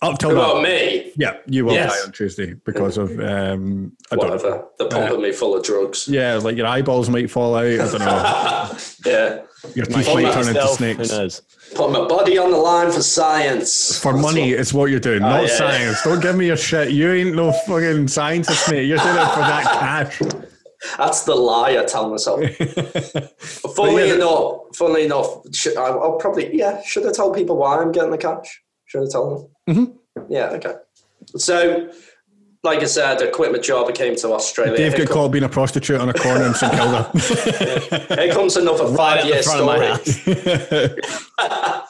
up till What about that, me? yeah, you will Yes. die on Tuesday because of, um, I don't know. Whatever. They're pumping me full of drugs. Yeah, like your eyeballs might fall out. I don't know. Yeah. Your teeth Fuck might turn into snakes. Who knows? Put my body on the line for science. For That's money, what- it's what you're doing, not yeah. science. Don't give me your shit. You ain't no fucking scientist, mate. You're doing it for that cash. That's the lie I tell myself. funnily yeah. enough, funnily enough, should, I, I'll probably yeah. Should I tell people why I'm getting the cash? Should I tell them? Mm-hmm. Yeah. Okay. So, like I said, I quit my job. I came to Australia. Dave got caught being a prostitute on a corner in St Kilda. com- Here comes another five-year front story.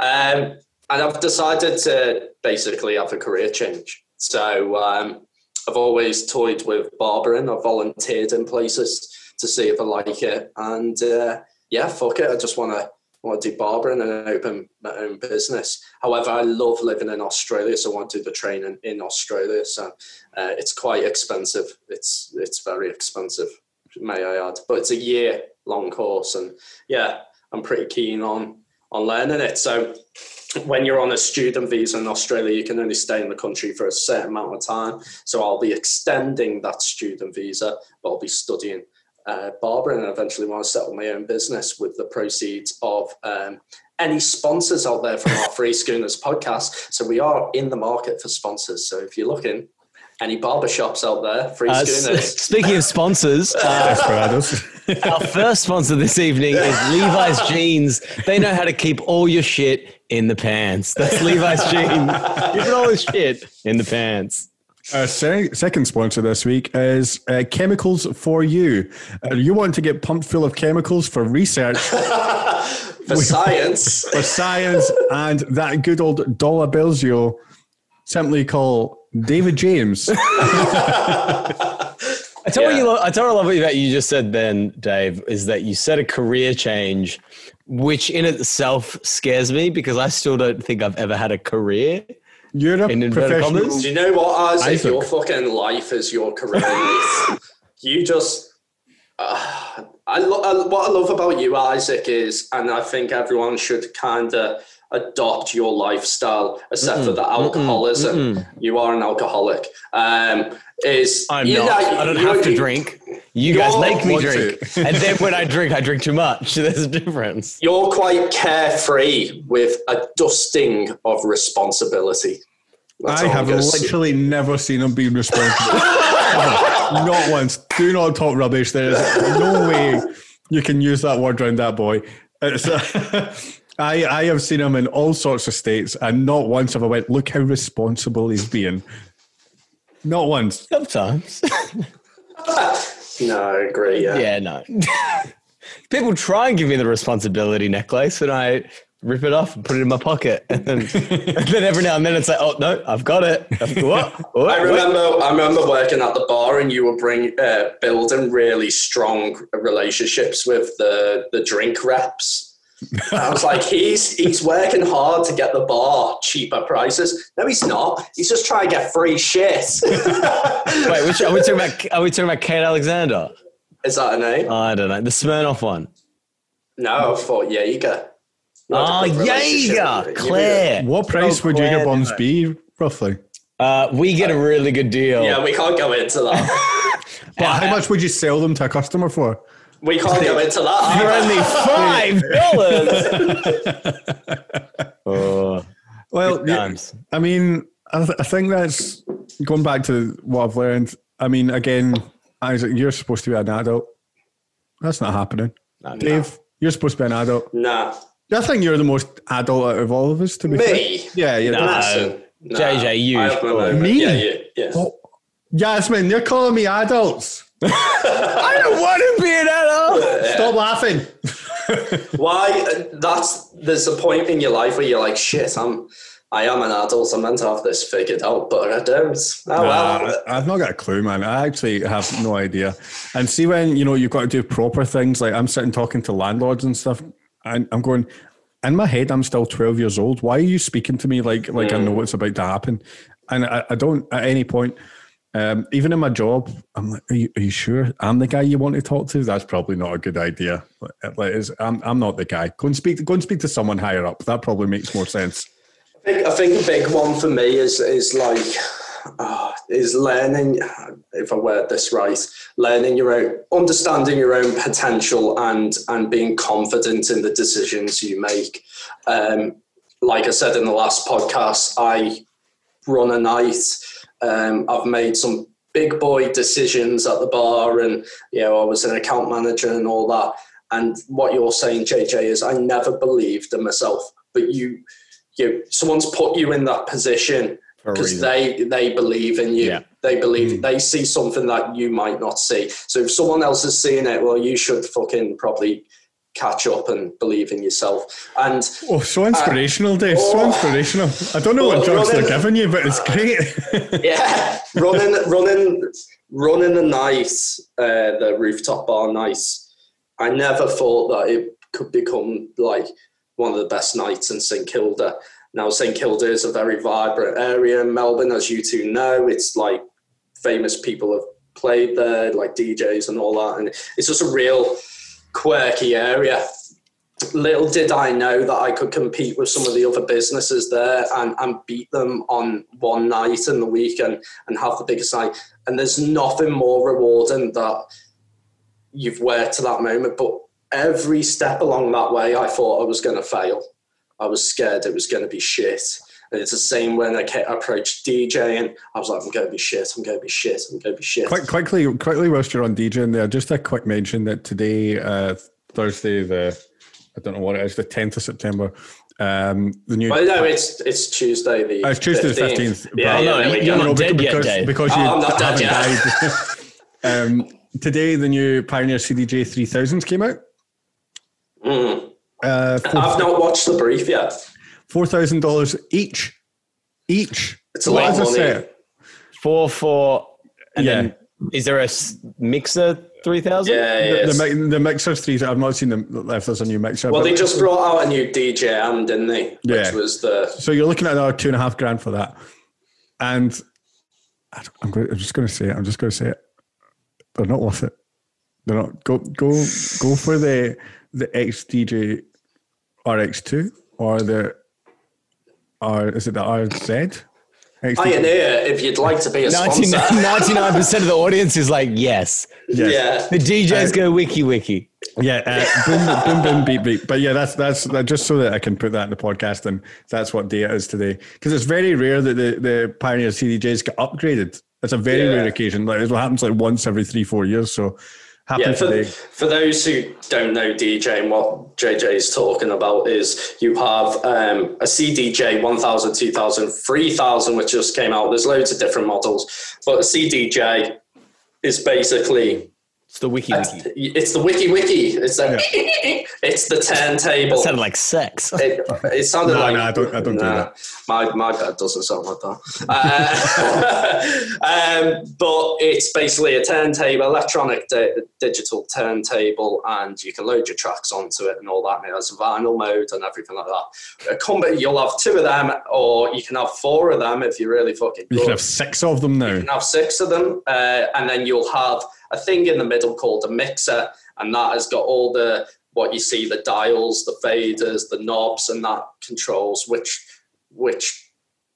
Um, and I've decided to basically have a career change. So um, I've always toyed with barbering. I've volunteered in places to see if I like it. And uh, yeah, fuck it. I just want to want to do barbering and open my own business. However, I love living in Australia, so I want to do the training in Australia. So uh, it's quite expensive. It's it's very expensive, may I add. But it's a year long course, and yeah, I'm pretty keen on on learning it. So when you're on a student visa in Australia, you can only stay in the country for a certain amount of time. So I'll be extending that student visa, but I'll be studying uh, barbering and eventually want to set up my own business with the proceeds of um, any sponsors out there from our Three Schooners podcast. So we are in the market for sponsors. So if you're looking, any barbershops out there, Free Uh, Schooners. speaking of sponsors, uh, our first sponsor this evening is Levi's Jeans. They know how to keep all your shit in the pants. That's Levi's Jeans. Keeping all the shit in the pants. Our se- second sponsor this week is uh, Chemicals for You. Uh, you want to get pumped full of chemicals for research, for science. for science, and that good old dollar bills you simply call David James. I tell Yeah. you lo- I tell what I love about you just said then, Dave, is that you said a career change, which in itself scares me because I still don't think I've ever had a career. You're a In inverted professional. Do you know what, Isaac? Isaac. Your fucking life is your career. you just. Uh, I, lo- I what I love about you, Isaac, is, and I think everyone should kind of adopt your lifestyle, except for the alcoholism. You are an alcoholic. Um, is I'm you not. know, I don't you- have to drink. You guys You're- make me drink. and then when I drink, I drink too much. There's a difference. You're quite carefree with a dusting of responsibility. That's I have gonna literally never seen him being responsible. Not once. Do not talk rubbish. There is no way you can use that word around that boy. It's, I, I have seen him in all sorts of states, and not once have I went, look how responsible he's being. Not once. Sometimes. No, I agree. Yeah. yeah, no. People try and give me the responsibility necklace, and I rip it off and put it in my pocket. And then, and then every now and then it's like, oh, no, I've got it. I've, what? What? I remember, I remember working at the bar, and you were bring uh, building really strong relationships with the the drink reps. I was like, he's he's working hard to get the bar cheaper prices. No, he's not. He's just trying to get free shit. Wait, which, are we talking about? Are we talking about Kate Alexander? Is that a name? I don't know. The Smirnoff one. no, I thought Jaeger. Not Oh, a good relationship Jaeger. Claire. What price Oh, would Jaeger Claire, bombs didn't be roughly? Uh, we get a really good deal. Yeah, we can't go into that. But how much would you sell them to a customer for? We can't go into that. For only five dollars. oh, Well, yeah, times. I mean, I, th- I think that's going back to what I've learned. I mean, again, Isaac, you're supposed to be an adult. That's not happening. No. Dave, you're supposed to be an adult. nah. I think you're the most adult out of all of us, to be Me? fair. Yeah, yeah. No. Listen, nah. JJ, you, I have my sure. moment. Me? Yeah, you. Yeah. Oh, Yasmin, you're calling me adults. I don't want to be an adult. Stop laughing. Why? uh, That's there's a point in your life where you're like, shit, I'm, I am an adult. I'm meant to have this figured out, but I don't. Oh well. I've not got a clue, man. I actually have no idea. And see when you know you've got to do proper things, like I'm sitting talking to landlords and stuff, and I'm going. In my head, I'm still 12 years old. Why are you speaking to me like like I know what's about to happen? And I, I don't at any point. Um, even in my job, I'm like, are you, are you sure I'm the guy you want to talk to? That's probably not a good idea. I'm, I'm not the guy. Go and speak. Go and speak to someone higher up. That probably makes more sense. I think, I think a big one for me is is like uh, is learning. If I word this right, learning your own, understanding your own potential, and and being confident in the decisions you make. Um, like I said in the last podcast, I run a night. Um, I've made some big boy decisions at the bar, and you know I was an account manager and all that. And what you're saying, JJ, is I never believed in myself, but you you someone's put you in that position because they they believe in you Yeah. they believe they see something that you might not see so if someone else is seeing it well you should fucking probably catch up and believe in yourself and Oh, so inspirational, Dave. So oh. inspirational. I don't know what Well, drugs they're giving you, but it's great. yeah running running running the night uh, the rooftop bar nights i never thought that it could become like one of the best nights in st kilda now st kilda is a very vibrant area in melbourne as you two know it's like famous people have played there like djs and all that and it's just a real quirky area little did I know that I could compete with some of the other businesses there and, and beat them on one night in the week and, and have the biggest night. And there's nothing more rewarding that you've worked to that moment. But every step along that way, I thought I was going to fail. I was scared it was going to be shit. And it's the same when I ca- approached DJing. I was like, I'm going to be shit. I'm going to be shit. I'm going to be shit. Quick, quickly, quickly, whilst you're on DJing there, just a quick mention that today, uh, Thursday, the I don't know what it is, the 10th of September, um, the new. Well, no, it's it's Tuesday the. Uh, it's Tuesday the 15th. 15th. Yeah, but- yeah, no, there you're go. not dead yet, because, Dave. because Oh, you I'm not haven't died. um, today, the new Pioneer CDJ 3000s came out. Mm. Uh, I've not watched the brief yet. Four thousand dollars each. Each. It's a lot is of a money. set? Four four. And Yeah. then is there a s- mixer three thousand? Yeah, yeah. the, mi- the mixer's three. I've not seen them if there's a new mixer. well, they just brought out a new DJM, didn't they? Yeah. Which was the So you're looking at another two and a half grand for that, and I don't- I'm, going, I'm just going to say it. I'm just going to say it. They're not worth it. They're not. Go go go for the the XDJ RX2 or the R. Is it the RZ? XDJ? pioneer. If you'd like to be a sponsor, 99 percent of the audience is like yes. Yes. yeah. The DJs go wiki wiki. Yeah, uh, boom, boom, boom, beep, beep. But yeah, that's that's that, just so that I can put that in the podcast, and that's what day it is today. Because it's very rare that the, the Pioneer CDJs get upgraded. It's a very Yeah. rare occasion. Like it happens like once every three, four years. So happy Yeah, for, for those who don't know DJ, and what JJ is talking about is you have um, a CDJ 1000, 2000, 3000, which just came out. There's loads of different models, but a CDJ is basically It's the wiki wiki. it's the wiki wiki. It's the it's the turntable. That sounded like sex. It, it sounded No, like no, I don't- I don't do that. My my bed doesn't sound like that. Uh, um, but it's basically a turntable, electronic di- digital turntable, and you can load your tracks onto it and all that. And it has vinyl mode and everything like that. A combi- you'll have two of them, or you can have four of them if you're really fucking good. You can have six of them now. You can have six of them, uh, and then you'll have a thing in the middle called a mixer, and that has got all the what you see the dials, the faders, the knobs, and that controls which which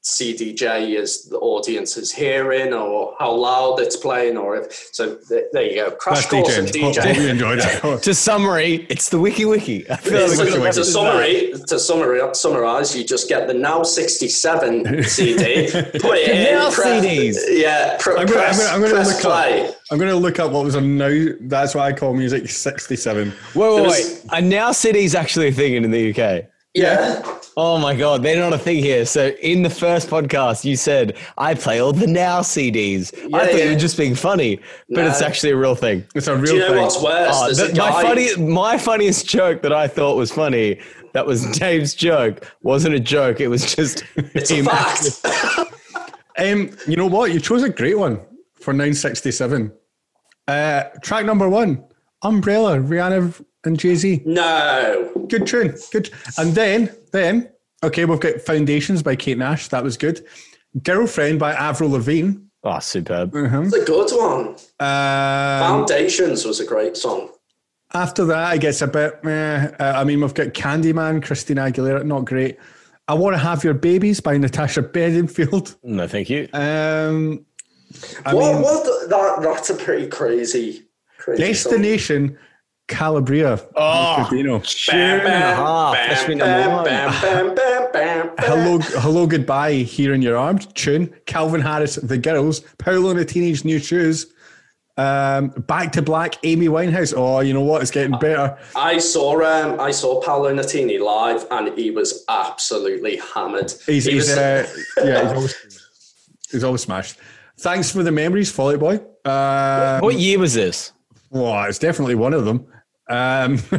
CDJ is the audience is hearing or how loud it's playing or if so th- there you go crash That's course in DJ. Hope, DJ hope you enjoyed it. To summary, it's the Wiki Wiki. I feel It's- like to, we're to summary, to summary, summarize, you just get the now 67 CD, put it in, Now press- CDs. Yeah, pr- I'm gonna, I'm gonna, I'm gonna press look play. up. I'm gonna look up what was on now. That's what I call music. Sixty-seven. Wait, wait, There wait. was- Are now CDs actually a thing in the UK? Yeah, Oh my god, they're not a thing here. So in the first podcast, you said I play all the now CDs. I Yeah, thought you yeah. were just being funny, but it's actually a real thing. It's a real do you know thing. what's worse? Oh, There's that- my funny, my funniest joke that I thought was funny. That was Dave's joke. Wasn't a joke. It was just it's a fact. Um, you know what? You chose a great one for 967. Uh, track number one, Umbrella, Rihanna and Jay Z. no, Good tune. Good. And then, then, okay, we've got Foundations by Kate Nash. That was good. Girlfriend by Avril Lavigne. Oh, superb. it's a good one. Um, Foundations was a great song. after that, I guess a bit. Eh, uh, I mean, we've got Candyman, Christina Aguilera. Not great. I want to have your babies by Natasha Bedingfield. No, thank you. Um, I what? mean, what? The, that? That's a pretty crazy. crazy song. Destination Calabria. Oh, Dino. Tune and a half. That's me number one. bam, bam, bam, bam, bam. Hello, hello, goodbye. Here in your arms. Tune. Calvin Harris, the girls. Paolo Nutini new shoes. Um, back to black. Amy Winehouse. Oh, you know what? It's getting better. I saw um, I saw Paolo Nutini live, and he was absolutely hammered. He's, He he's was- uh, yeah, he's always, he's always smashed. Thanks for the memories, Fall Out Boy. Uh, What year was this? well, it's definitely one of them. Um,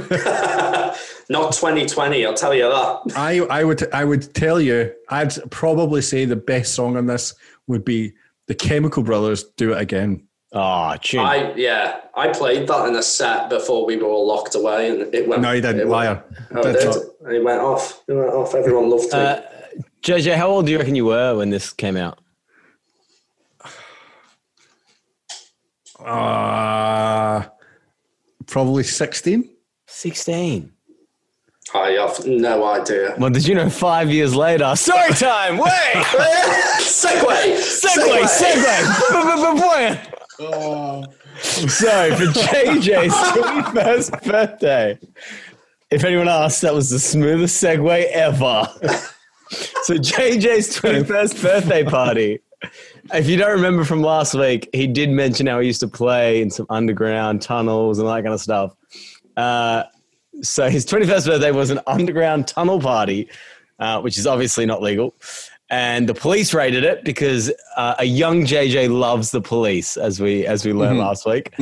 not 2020. I'll tell you that. I, I would, I would tell you, I'd probably say the best song on this would be the Chemical Brothers. Do it again. Oh, tune. I yeah, I played that in a set before we were all locked away, and it went. No, you didn't, it liar. Went, oh, it That's did. And It went off. It went off. Everyone loved it. Uh, JJ, how old do you reckon you were when this came out? Uh, probably 16. 16. I have no idea. Well, did you know five years later? Story time! Wait! segue. segue! segue! Oh. So, for JJ's 21st birthday, if anyone asks, that was the smoothest segue ever. so, JJ's 21st birthday party. If you don't remember from last week, he did mention how he used to play in some underground tunnels and all that kind of stuff. Uh, so his 21st birthday was an underground tunnel party, uh, which is obviously not legal. And the police raided it because uh, a young JJ loves the police, as we as we learned last week.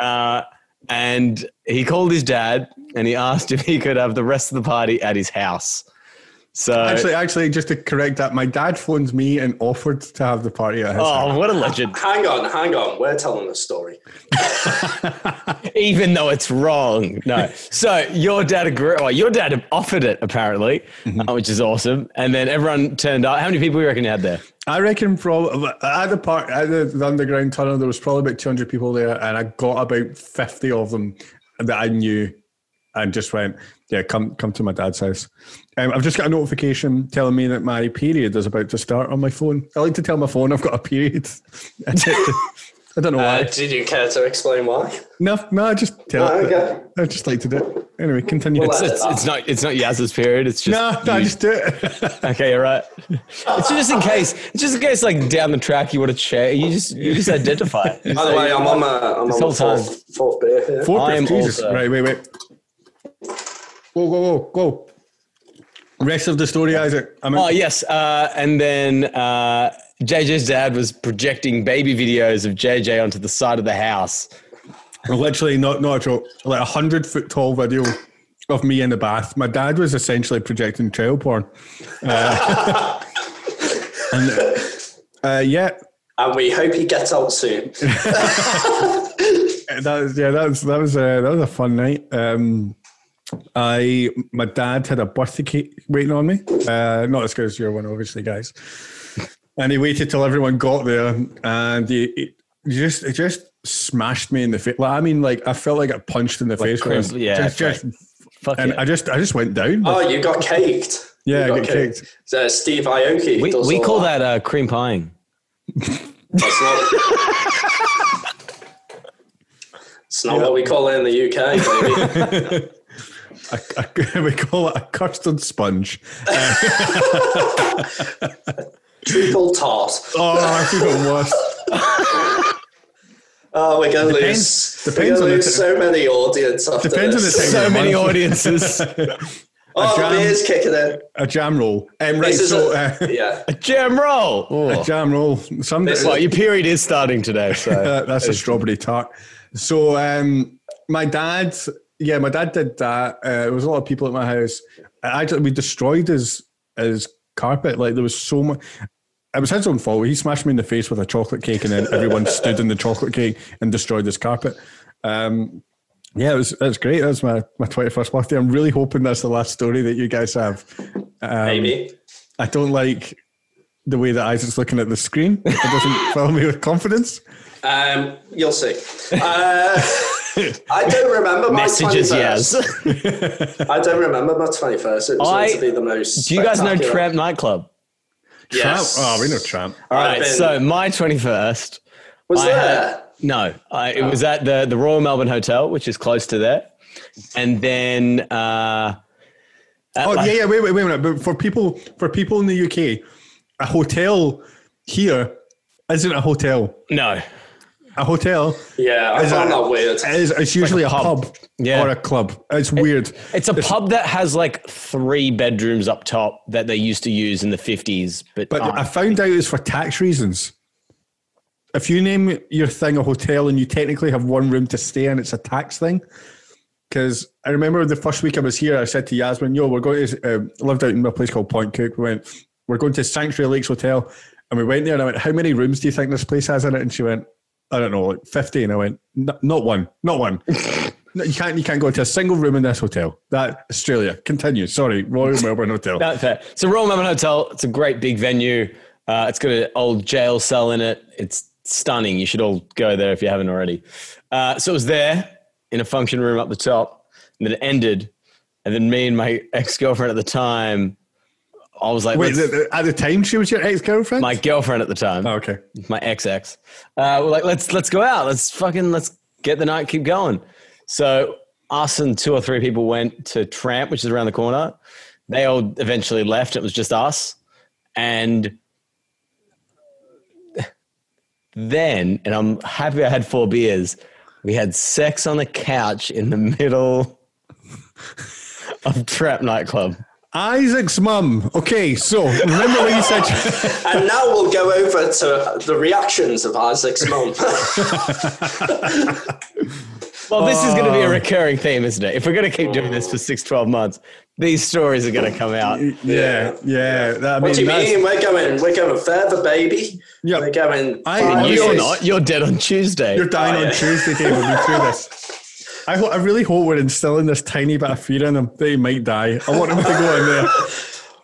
Uh, and he called his dad and he asked if he could have the rest of the party at his house. So, Actually, actually, just to correct that, my dad phones me and offered to have the party at his house. oh, what a legend! Hang on, hang on. We're telling the story. Even though it's wrong, no. So your dad agreed. Well, your dad offered it apparently, uh, which is awesome. And then everyone turned up. How many people do you reckon you had there? I reckon probably at the park at the, the underground tunnel there was probably about 200 people there, and I got about 50 of them that I knew, and just went, yeah, come come to my dad's house. Um, I've just got a notification telling me that my period is about to start on my phone. I like to tell my phone I've got a period. I don't know why. Uh, did you care to explain why? no, no, I just tell. Oh, okay. I just like to do it. Anyway, continue. Well, It's, it's, it's not. It's not Yaz's period. It's just. no, no, you- just do it. Okay, you're right. It's just in case. It's just in case, like down the track, you want to share. You just you just identify. By the way, I'm on my I'm This on my fourth, fourth beer here. Four I am Jesus. also- Right, wait, wait. Go, go, go, go. Rest of the story, Isaac. I'm Oh yes, uh, and then uh, JJ's dad was projecting baby videos of JJ onto the side of the house. literally not not a joke. Like a hundred foot tall video of me in the bath. My dad was essentially projecting child porn. Uh, and uh, yeah, And we hope he gets out soon. that was yeah, that was that was a that was a fun night. Um, I my dad had a birthday cake waiting on me. Uh, not as good as your one, obviously, guys. And he waited till everyone got there, and he, he just he just smashed me in the face. Like, I mean, like I felt like I punched in the face. when I was- crimp- yeah, just, that's just- Fuck and yeah. I just, I just went down. Oh, you got caked. Yeah, You I got kicked. So Steve Aoki. we we call that uh, cream pieing. That's not, it's not what we call it in the UK, baby. A- a- we call it a custard sponge. Triple tart. Oh, I think it was. Oh, we're going to Depends- lose, we're depends gonna on lose so many audience after Depends on the time So of many month. audiences. Oh, jam. beer's kicking in. A jam roll. Um, right, so a, uh, yeah. a jam roll. a jam roll. Some, This is- Well, your period is starting today, so that's a strawberry tart. So um, my dad, yeah, my dad did that. Uh, there was a lot of people at my house. I Actually, we destroyed his his carpet. Like there was so much. It was his own fault. He smashed me in the face with a chocolate cake, and then everyone stood in the chocolate cake and destroyed his carpet. Um, yeah, it was it was great. That was my my twenty first birthday. I'm really hoping that's the last story that you guys have. Um, Maybe. I don't like the way that Isaac's looking at the screen. It doesn't fill me with confidence. Um, you'll see. Uh, I don't remember my messages 21st. yes. I don't remember my 21st. It was I- meant to be the most. Do you guys know spectacular. Tramp nightclub? Yes. Tramp? Oh, we know Tramp. All right, been- so my twenty first. Was I there? had- No, I, it was at the the Royal Melbourne Hotel, which is close to there, and then uh, Oh like- yeah, yeah. Wait, wait, wait a minute. But for people, for people in the UK, a hotel here isn't a hotel. no, A hotel yeah, I is found a- that weird. is it's usually a pub, Yeah. or a club. It's weird. it's a pub that has like three bedrooms up top that they used to use in the fifties, but, But. I found out it's for tax reasons. If you name your thing a hotel and you technically have one room to stay in, it's a tax thing. Because I remember the first week I was here, I said to Yasmin, "Yo, we're going to uh, lived out in a place called Point Cook. We went, we're going to Sanctuary Lakes Hotel, and we went there, and I went, how many rooms do you think this place has in it? And she went, I don't know, like fifty. And I went, not one, not one. No, you can't, you can't go into a single room in this hotel. That Australia. Continue. Sorry, Royal Melbourne Hotel. That's fair. So Royal Melbourne Hotel, it's a great big venue. Uh, it's got an old jail cell in it. It's stunning. You should all go there if you haven't already. Uh, so it was there in a function room up the top, and then it ended. And then me and my ex girlfriend at the time, I was like, Wait, let's- the- the- at the time she was your ex girlfriend. my girlfriend at the time, Oh, okay. my ex ex, uh, we're like, let's let's go out. Let's fucking let's get the night, keep going. So us and two or three people went to Tramp, which is around the corner. They all eventually left. It was just us, and then, and I'm happy I had four beers. We had sex on the couch in the middle of Tramp nightclub. Isaac's mum. Okay, so remember when you said And now we'll go over to the reactions of Isaac's mum. Well, this is going Oh. to be a oh. recurring theme, isn't it? If we're going to keep doing this for six, 12 months, these stories are going to come out. yeah, yeah. That, I what do you mean, that's- mean? We're going. We're going further, baby. Yeah. We're going. I- five you- You're not. You're dead on Tuesday. You're dying Oh, yeah. on Tuesday, Dave. We'll through this. I, ho- I really hope we're instilling this tiny bit of fear in them. They might die. I want him to go in there.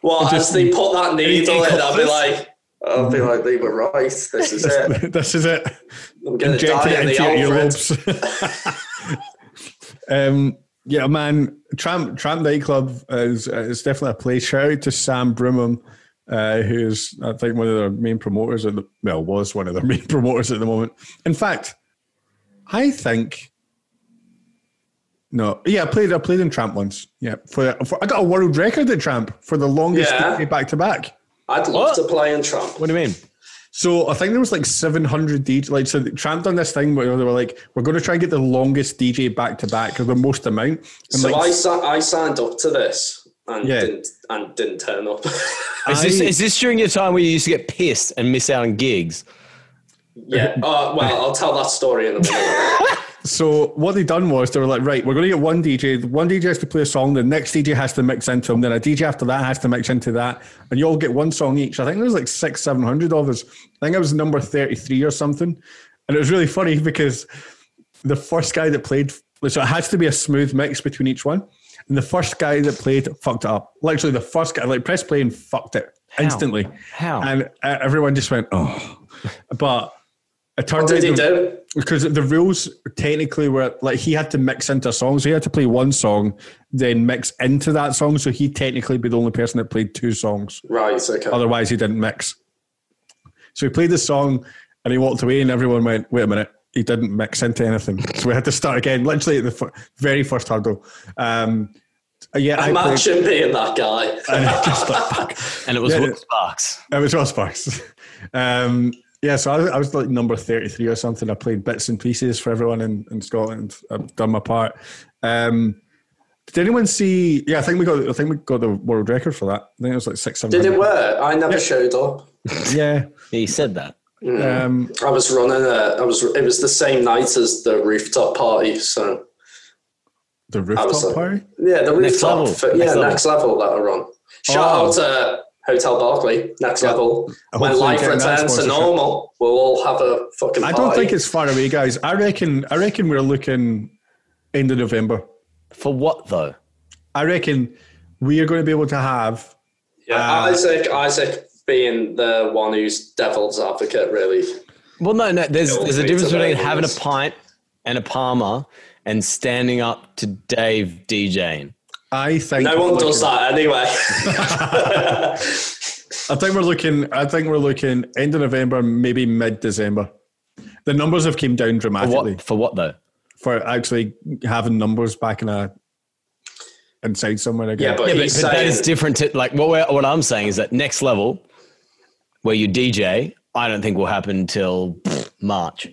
Well, as Just- they put that needle in, I'll be like, I'll be like, they were right. This is it. this is it. I'm going to die in it the into your Alfred. earlobes. um, yeah, man. Tramp Tramp nightclub is is definitely a place. Shout out to Sam Brimham, uh, who's I think one of their main promoters at the well was one of their main promoters at the moment. In fact, I think. No, yeah, I played. I played in Tramp once. Yeah, for, for I got a world record at Tramp for the longest Yeah. back to back. I'd love What? to play in Tramp. what do you mean? So I think there was like 700 DJ. Like so, Tramp done this thing where they were like, "We're going to try and get the longest DJ back to back or the most amount." And So like, I, si- I signed up to this and Yeah. didn't and didn't turn up. Is this, is this during your time where you used to get pissed and miss out on gigs? yeah. Uh, well, I'll tell that story in a minute. so what they done was they were like, "Right, we're going to get one DJ. One DJ has to play a song. The next DJ has to mix into them. Then a DJ after that has to mix into that, and you all get one song each." I think there's like six, seven hundred of us. I think I was number 33 or something, and it was really funny because the first guy that played, so it has to be a smooth mix between each one. And the first guy that played fucked it up. Literally, the first guy, like, press play and fucked it instantly. How? And uh, everyone just went, oh. But It turned What did he out the- do? because the rules technically were like he had to mix into songs. song, so he had to play one song, then mix into that song. So he technically be the only person that played two songs. Right, okay. Otherwise, he didn't mix. So he played the song and he walked away, and everyone went, "Wait a minute." He didn't mix into anything, so we had to start again. Literally at the fir- very first hurdle. Um, yeah, I played, Imagine being that guy. and just like. And it was Yeah. Will Sparks. It was Ross Sparks. Um, yeah, so I, I was like number 33 or something. I played bits and pieces for everyone in, in Scotland. I've done my part. Um, did anyone see? Yeah, I think we got. I think we got the world record for that. I think it was like six. Did it work? I never showed up. Yeah. He said that. Um, I was running a. I was. It was the same night as the rooftop party. So the I was rooftop like, party. yeah, the Next rooftop. level. for- Next yeah, level. next level that I run. Shout Oh. out to Hotel Barclay. Next level. When life returns to normal, we'll all have a fucking. I Party. don't think it's far away, guys. I reckon. I reckon we're looking end of November. For what though? I reckon we are going to be able to have. Yeah, Uh, Isaac. Isaac being the one who's devil's advocate, really. Well, no, no. There's there's a difference between having a pint and a parma and standing up to Dave DJing. I think No one does that anyway. I think we're looking. I think we're looking end of November, maybe mid December. The numbers have came down For dramatically what? For what though? for actually having numbers back in a inside somewhere again. yeah, but Yeah, but, he's but saying is different to like what we're, what I'm saying is that next level, where you DJ, I don't think will happen until March.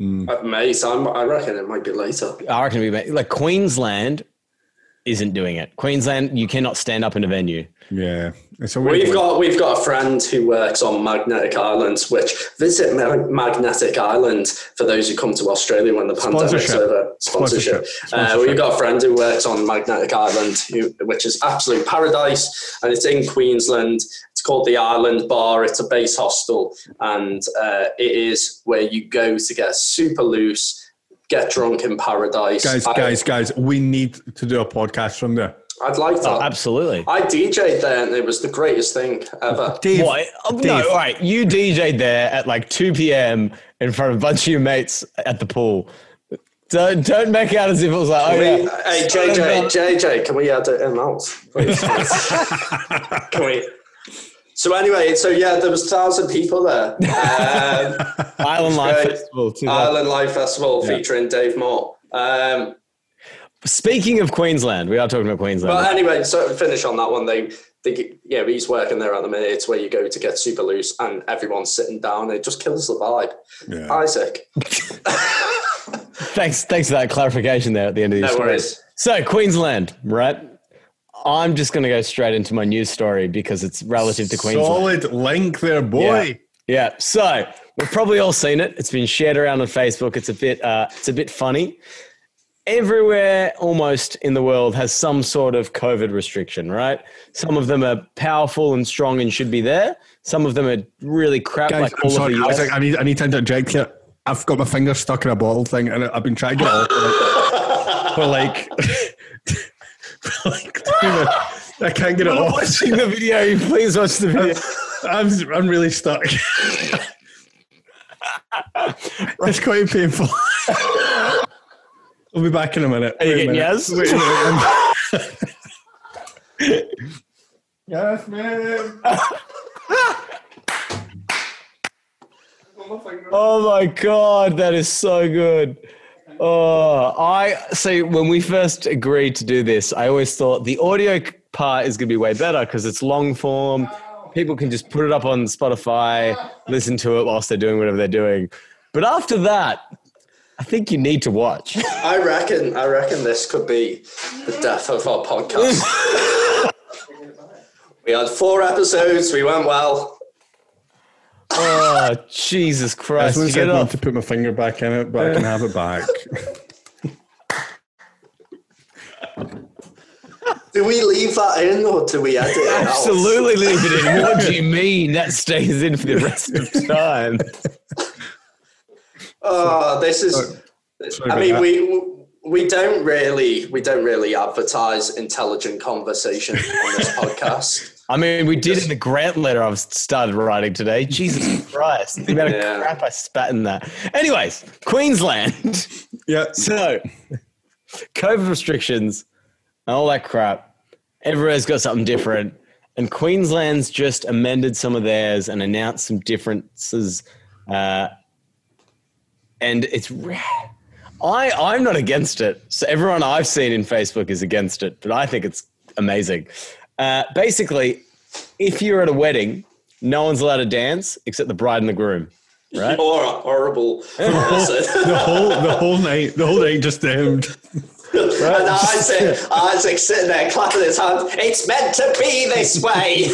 Uh, mate, I'm, I reckon it might be later. I reckon we may, like Queensland isn't doing it. Queensland, you cannot stand up in a venue. yeah. It's a weird We've one. got we've got a friend who works on Magnetic Island, which visit Ma- Magnetic Island for those who come to Australia when the pandemic's Sponsorship. over. Sponsorship. Sponsorship. Uh, we've got a friend who works on Magnetic Island, who, which is absolute paradise, and it's in Queensland. It's called the Island Bar. It's a base hostel, and uh, it is where you go to get super loose, get drunk in paradise. guys, I, guys, guys. We need to do a podcast from there. I'd like that. Oh, absolutely. I DJ'd there, and it was the greatest thing ever. Dave, What? Oh, no, Dave. all right. You DJ'd there at like 2 p.m. in front of a bunch of your mates at the pool. Don't don't make out as if it was like, oh We- yeah. Hey JJ, JJ, can we add it in out? please? can we? So anyway, so yeah, there was thousand people there. Um, Island Life Festival. Too. Island Live Festival featuring Dave Moore. Um, Speaking of Queensland, we are talking about Queensland. but anyway, so finish on that one, they, they, yeah, he's working there at the minute. It's where you go to get super loose, and everyone's sitting down. It just kills the vibe. Yeah. Isaac, thanks, thanks for that clarification there at the end of your no story. worries. So Queensland, right? I'm just going to go straight into my news story because it's relative to Queensland. solid link there, boy. Yeah. So we've probably all seen it. It's been shared around on Facebook. It's a bit, uh, it's a bit funny. Everywhere almost in the world has some sort of COVID restriction, right? Some of them are powerful and strong and should be there. Some of them are really crap, Guys, like I'm all sorry. of the US. Isaac, I need, I need to interject here. I've got my finger stuck in a bottle thing, and I've been trying to get it off for like, for like, for I can't get it Not off. watching the video. Please watch the video. I'm, I'm really stuck. it's quite painful. I'll be back in a minute. Are you Wait getting yes? Wait a minute. yes, man. Oh my god, that is so good. Oh, I see. When we first agreed to do this, I always thought the audio part is going to be way better because it's long form. People can just put it up on Spotify, listen to it whilst they're doing whatever they're doing. But after that, I think you need to watch. I reckon, I reckon this could be the death of our podcast. we had four episodes. We went well. Oh, Jesus Christ! was You get going to put my finger back in it, but I can have it back. Do we leave that in or do we edit it out? Absolutely leave it in. What do you mean that stays in for the rest of time? Oh, this is. Sorry I mean, that. we we don't really we don't really advertise intelligent conversation on this podcast. I mean, we did in the grant letter I've started writing today. Jesus Christ. The amount of crap I spat in that. Anyways, Queensland. Yeah. So, COVID restrictions and all that crap. Everywhere's got something different. And Queensland's just amended some of theirs and announced some differences. Uh, and it's I I'm not against it. So everyone I've seen in Facebook is against it, but I think it's amazing. Uh, basically, if you're at a wedding, no one's allowed to dance except the bride and the groom. Right? You're a horrible person. The whole the whole night the whole night just damned. and Isaac, Isaac sitting there clapping his hands. It's meant to be this way.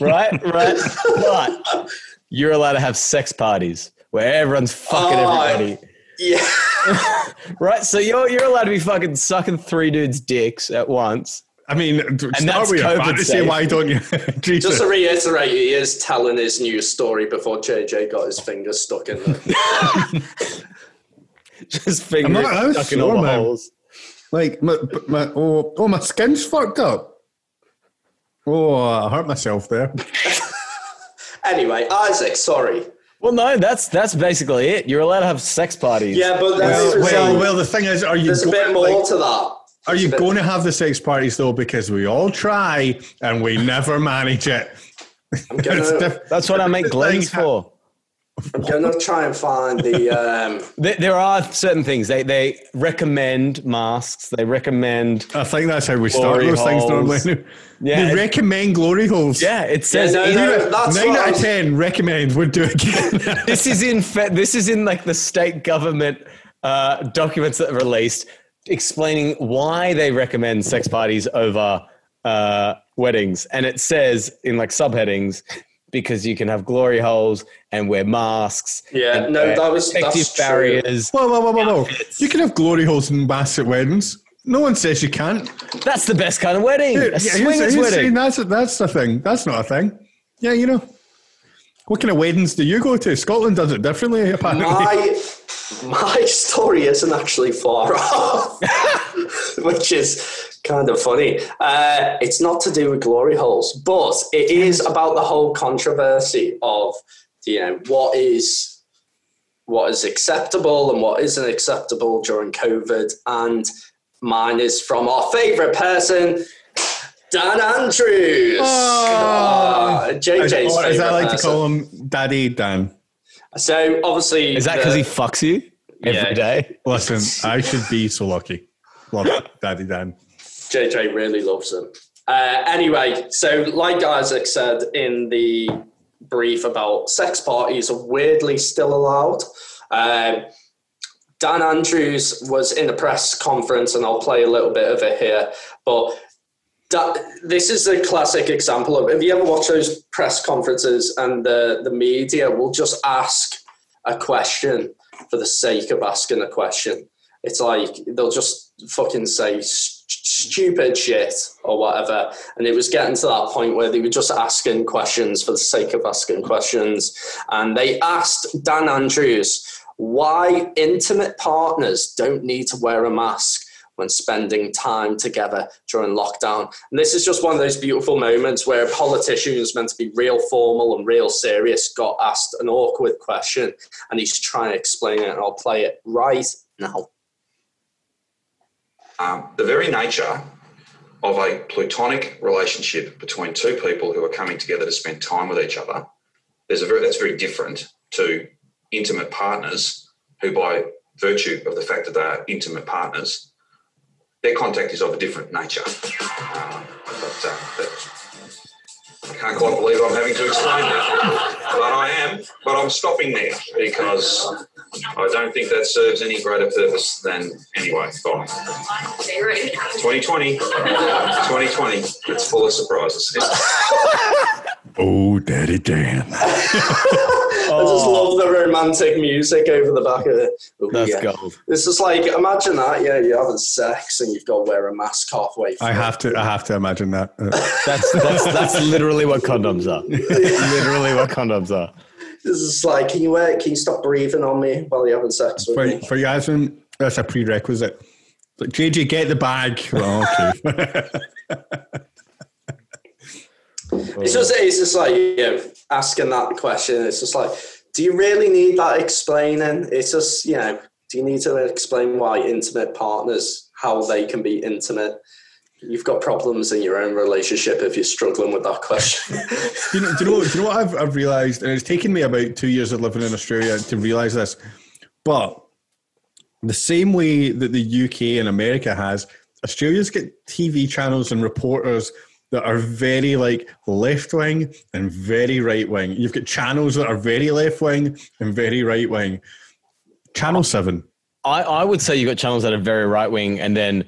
right, right. But you're allowed to have sex parties where everyone's fucking Oh, everybody. yeah. Right? So you're you're allowed to be fucking sucking three dudes' dicks at once. I mean, start that's with your COVID fantasy. safe. Why don't you? Jesus. Just to reiterate, he is telling his news story before JJ got his fingers stuck in there. Just fingers not- I was stuck in all the holes. Like my, my oh, oh my skin's fucked up. Oh, I hurt myself there. anyway, Isaac, sorry. Well, no, that's that's basically it. You're allowed to have sex parties. Yeah, but Well, well, well, the thing is, are you there's a bit more like, to that. Are you There's a bit- going to have the sex parties though? Because we all try and we never manage it. Gonna, diff- That's what I make Glens Like, for. I'm gonna try and find the. Um, There, there are certain things they they recommend masks. They recommend. I think that's how we start Glory those things normally. Yeah, they recommend glory holes. Yeah, it says no, in- no. That's Nine what out of ten recommend. Would do it again. this is in fe- this is in like the state government uh, documents that are released explaining why they recommend sex parties over uh, weddings, and it says in like subheadings because you can have glory holes and wear masks. Yeah, no, that was- protective that's true. barriers. whoa, whoa, whoa, whoa, whoa! You can have glory holes in basset weddings. No one says you can't. That's the best kind of wedding. Yeah, A who's- swingers who's saying wedding. That's that's the thing. That's not a thing. Yeah, you know. What kind of weddings do you go to? Scotland does it differently, apparently. my my story isn't actually far off, which is kind of funny. Uh, it's not to do with glory holes, but it is about the whole controversy of you know what is what is acceptable and what isn't acceptable during COVID. And mine is from our favourite person. Dan Andrews. Ah, JJ's Or as I favourite like to call him, Daddy Dan. So obviously, Is that because he fucks you every Yeah. day? Listen, I should be so lucky. Love it, Daddy Dan. JJ really loves them. Uh, anyway, so like Isaac said in the brief about sex parties are weirdly still allowed. Um, Dan Andrews was in a press conference, and I'll play a little bit of it here. But that, this is a classic example of. if you ever watch those press conferences and the the media will just ask a question for the sake of asking a question? It's like they'll just fucking say st- stupid shit or whatever. And it was getting to that point where they were just asking questions for the sake of asking questions. And they asked Dan Andrews why intimate partners don't need to wear a mask when spending time together during lockdown. And this is just one of those beautiful moments where a politician who's meant to be real formal and real serious got asked an awkward question and he's trying to explain it. And I'll play it right now. um, the very nature of a platonic relationship between two people who are coming together to spend time with each other there's a very that's very different to intimate partners who by virtue of the fact that they are intimate partners their contact is of a different nature um, but, uh, but I can't quite believe I'm having to explain that, but I am. But I'm stopping there because I don't think that serves any greater purpose than anyway. Bye. 2020, 2020, it's full of surprises. Oh, Daddy Dan. I just love the romantic music over the back of it. Oh, That's yeah. gold. This is like imagine that, yeah, you're having sex and you've got to wear a mask halfway. I through. have to. I have to imagine that. That's that's that's literally what condoms are. literally what condoms are. This is like, can you wear? Can you stop breathing on me while you're having sex with for, me? for Yasmin, that's a prerequisite. Like, JJ, get the bag. Well, okay. It's just oh. it's just like you know, asking that question. It's just like, do you really need that explaining? It's just you know, do you need to explain why intimate partners how they can be intimate? You've got problems in your own relationship if you're struggling with that question. do, you know, do, you know, do you know what I've, I've realised? And it's taken me about two years of living in Australia to realise this. But the same way that the UK and America has, Australia's got TV channels and reporters that are very like left wing and very right wing. You've got channels that are very left wing and very right wing. Channel 7. I, I would say you've got channels that are very right wing, and then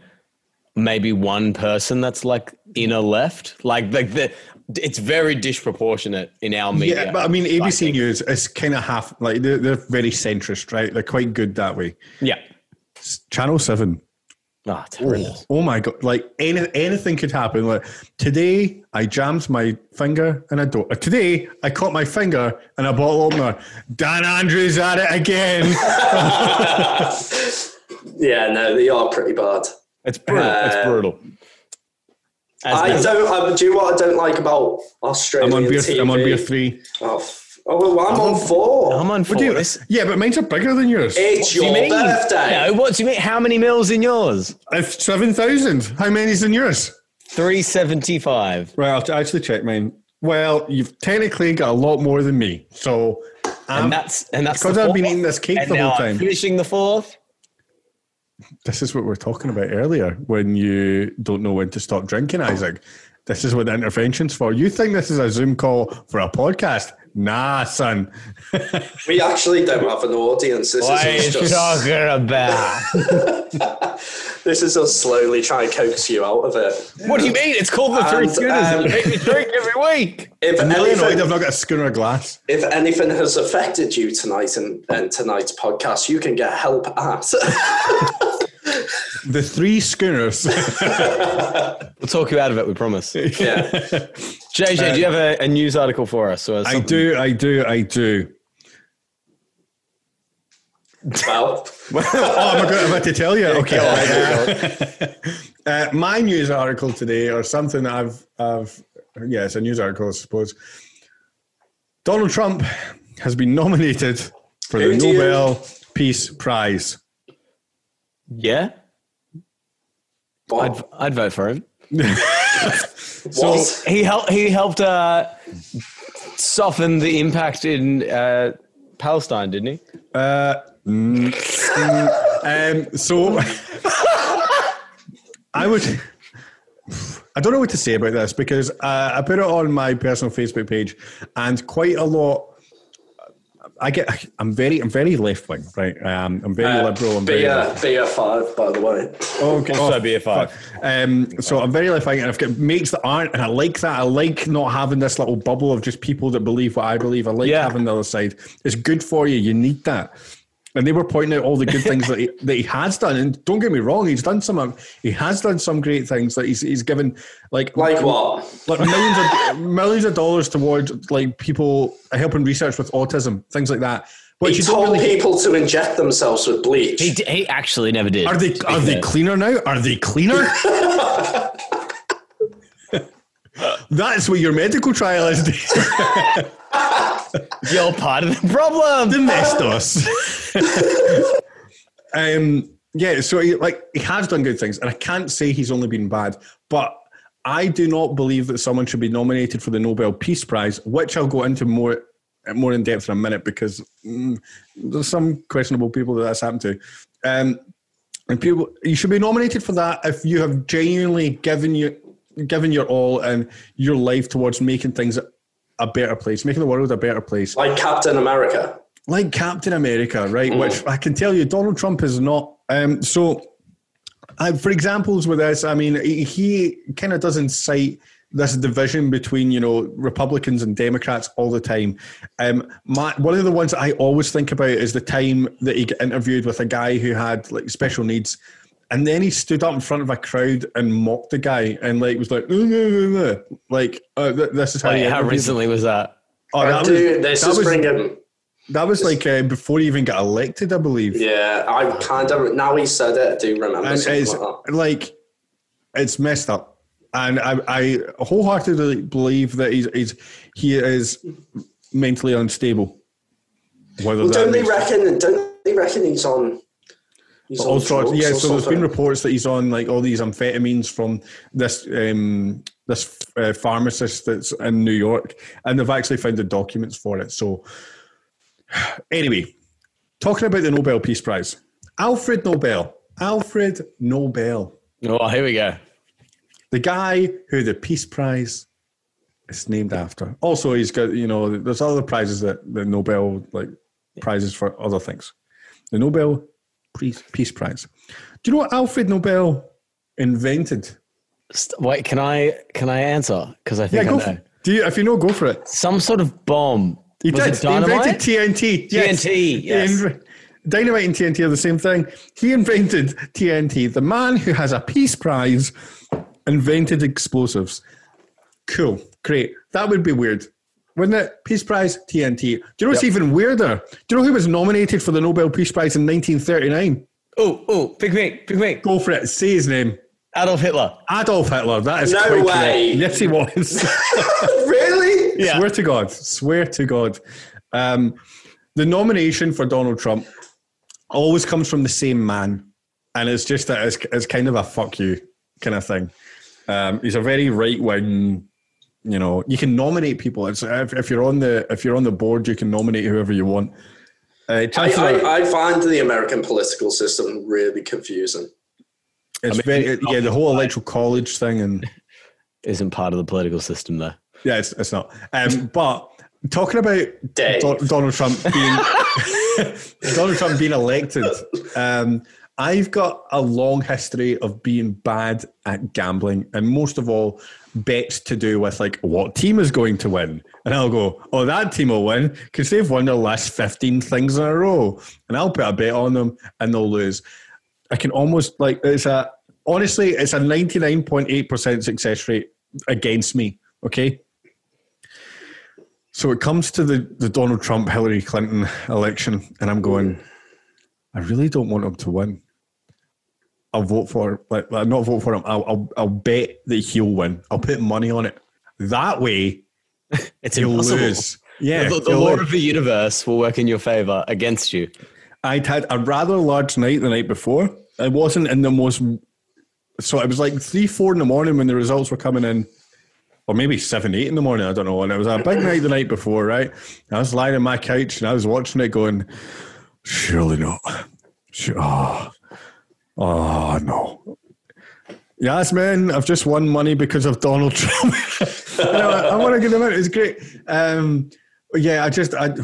maybe one person that's like inner left. Like like the it's very disproportionate in our media. Yeah, but I mean, ABC think. News is kind of half like they're, they're very centrist, right? They're quite good that way. Yeah. Channel 7. It's horrendous. Oh my god! Like any, anything could happen. Like today, I jammed my finger in a door. uh, Today, I caught my finger in a bottle opener. Dan Andrews at it again. yeah, no, they are pretty bad. It's brutal. it's Uh, brutal. As- I as- don't. I, do you know what I don't like about Australian I'm on beer. TV? I'm on beer three. Oh, f- oh well, I'm on four. I'm on four. do you? Yeah, but mine's are bigger than yours. it's What do you your mean? birthday. No, what do you mean? How many mils in yours? If seven thousand. How many's in yours? Three seventy five. Right, I'll actually check mine. Well, you've technically got a lot more than me. So, um, And that's and that's because I've been eating this cake and the now whole I'm time. finishing the fourth. This is what we are talking about earlier when you don't know when to stop drinking, Isaac. This is what the intervention's for. You think this is a Zoom call for a podcast? Nah, son. We actually don't have an audience. This What are is you us just. talking about? This is us slowly trying to coax you out of it. what do you mean? It's called the Three And, Schooners. um, and make me drink every week. If I'm really annoyed anything, I've not got a schooner glass. if anything has affected you tonight and, and tonight's podcast, you can get help at. The three schooners. We'll talk you out of it. We promise. yeah. JJ, do you have a, a news article for us? Or I do, I do, I do. Well, oh, am I going about to tell you? Okay. all right. Uh, my news article today, or something that I've, I've, yeah, it's a news article, I suppose. Donald Trump has been nominated for the Who do you- Nobel Peace Prize. Yeah, I'd. I'd vote for him. what? He helped. He helped uh, soften the impact in uh, Palestine, didn't he? Uh, mm, mm, um, so I would. I don't know what to say about this because uh, I put it on my personal Facebook page, and quite a lot. I get. I'm very. I'm very left wing, right? Um, I'm very liberal. I'm very. Beer, beer five, by the way. Okay. Also be a five. Um, so I'm very left wing, and I've got mates that aren't, and I like that. I like not having this little bubble of just people that believe what I believe. I like Yeah. having the other side. It's good for you. You need that. And they were pointing out all the good things that he, that he has done. And don't get me wrong, he's done some. He has done some great things. That he's he's given like Like what? like millions of millions of dollars towards like people helping research with autism, things like that. But He you told really. people to inject themselves with bleach. He, d- he actually never did. Are they are they cleaner now? Are they cleaner? That's what your medical trial is. You're part of the problem. Domestos. um, yeah, so he, like he has done good things, and I can't say he's only been bad, but I do not believe that someone should be nominated for the Nobel Peace Prize, which I'll go into more more in depth in a minute because mm, there's some questionable people that that's happened to. Um, and people, you should be nominated for that if you have genuinely given you given your all and your life towards making things a better place, making the world a better place like Captain America. like Captain America, right? Which I can tell you, Donald Trump is not. Um, so, I, for examples with this, I mean, he, he kind of doesn't cite this division between you know Republicans and Democrats all the time. Um, my, one of the ones that I always think about is the time that he got interviewed with a guy who had like special needs. And then he stood up in front of a crowd and mocked the guy and like was like, "No, no, no, no." like uh, th- this is how. Wait, he how recently was that? Oh, I that was- do, this that is was- bringing. that was like uh, before he even got elected, I believe. Yeah, I kind of now he said it. I do remember and it's like that. like it's messed up. and I, I wholeheartedly believe that he's, he's he is mentally unstable. Whether Well, don't they makes- reckon? Don't they reckon he's on? He's all on sorts. drugs Yeah, so there's been reports that he's on like all these amphetamines from this um, this uh, pharmacist that's in New York, and they've actually found the documents for it. So, anyway, talking about the Nobel Peace Prize, Alfred Nobel, Alfred Nobel, Oh, here we go. the guy who the Peace Prize is named after. Also, he's got you know there's other prizes that the Nobel like prizes for other things. The Nobel Peace Peace Prize. Do you know what Alfred Nobel invented? Wait, can I can I answer? Because I Yeah, think go. I For, know. do you? If you know, go for it. Some sort of bomb. He Was did. it He invented? TNT. Yes. TNT, yes. Dynamite and TNT are the same thing. He invented TNT. The man who has a Peace Prize invented explosives. Cool. Great. That would be weird. Wouldn't it? Peace Prize, TNT. Do you know what's even weirder? Do you know who was nominated for the Nobel Peace Prize in 1939? Oh, oh, pick me, pick me. Go for it. Say his name. Adolf Hitler. Adolf Hitler. That is No quite correct. way. Yes, he was. really? Yeah. Swear to God. Swear to God. Um, the nomination for Donald Trump always comes from the same man. And it's just that it's, it's kind of a fuck you kind of thing. Um, he's a very right wing, you know, you can nominate people. It's, if, if you're on the if you're on the board, you can nominate whoever you want. Uh, I, I, I find the American political system really confusing. it's very, yeah, the whole electoral college thing and Isn't part of the political system though. Yeah, it's, it's not. Um, but talking about Do- Donald Trump being Donald Trump being elected, um, I've got a long history of being bad at gambling, and most of all, bets to do with like what team is going to win. And I'll go, oh, that team will win because they've won their last fifteen things in a row, and I'll put a bet on them, and they'll lose. I can almost like it's a honestly, it's a ninety nine point eight percent success rate against me. Okay. So it comes to the, the Donald Trump Hillary Clinton election, and I'm going, I really don't want him to win. I'll vote for like not vote for him. I'll, I'll I'll bet that he'll win. I'll put money on it. That way It's he'll impossible. lose. Yeah, the, the law lose. of the universe will work in your favor against you. I'd had a rather large night the night before. I wasn't in the most. So it was like three, four in the morning when the results were coming in, or maybe seven, eight in the morning. I don't know. And it was a big night the night before, right? I was lying on my couch and I was watching it, going, "Surely not. Sure. Oh, oh no." Yes, man. I've just won money because of Donald Trump. you know, I, I want to give him out. It's great. Um, yeah, I just, I,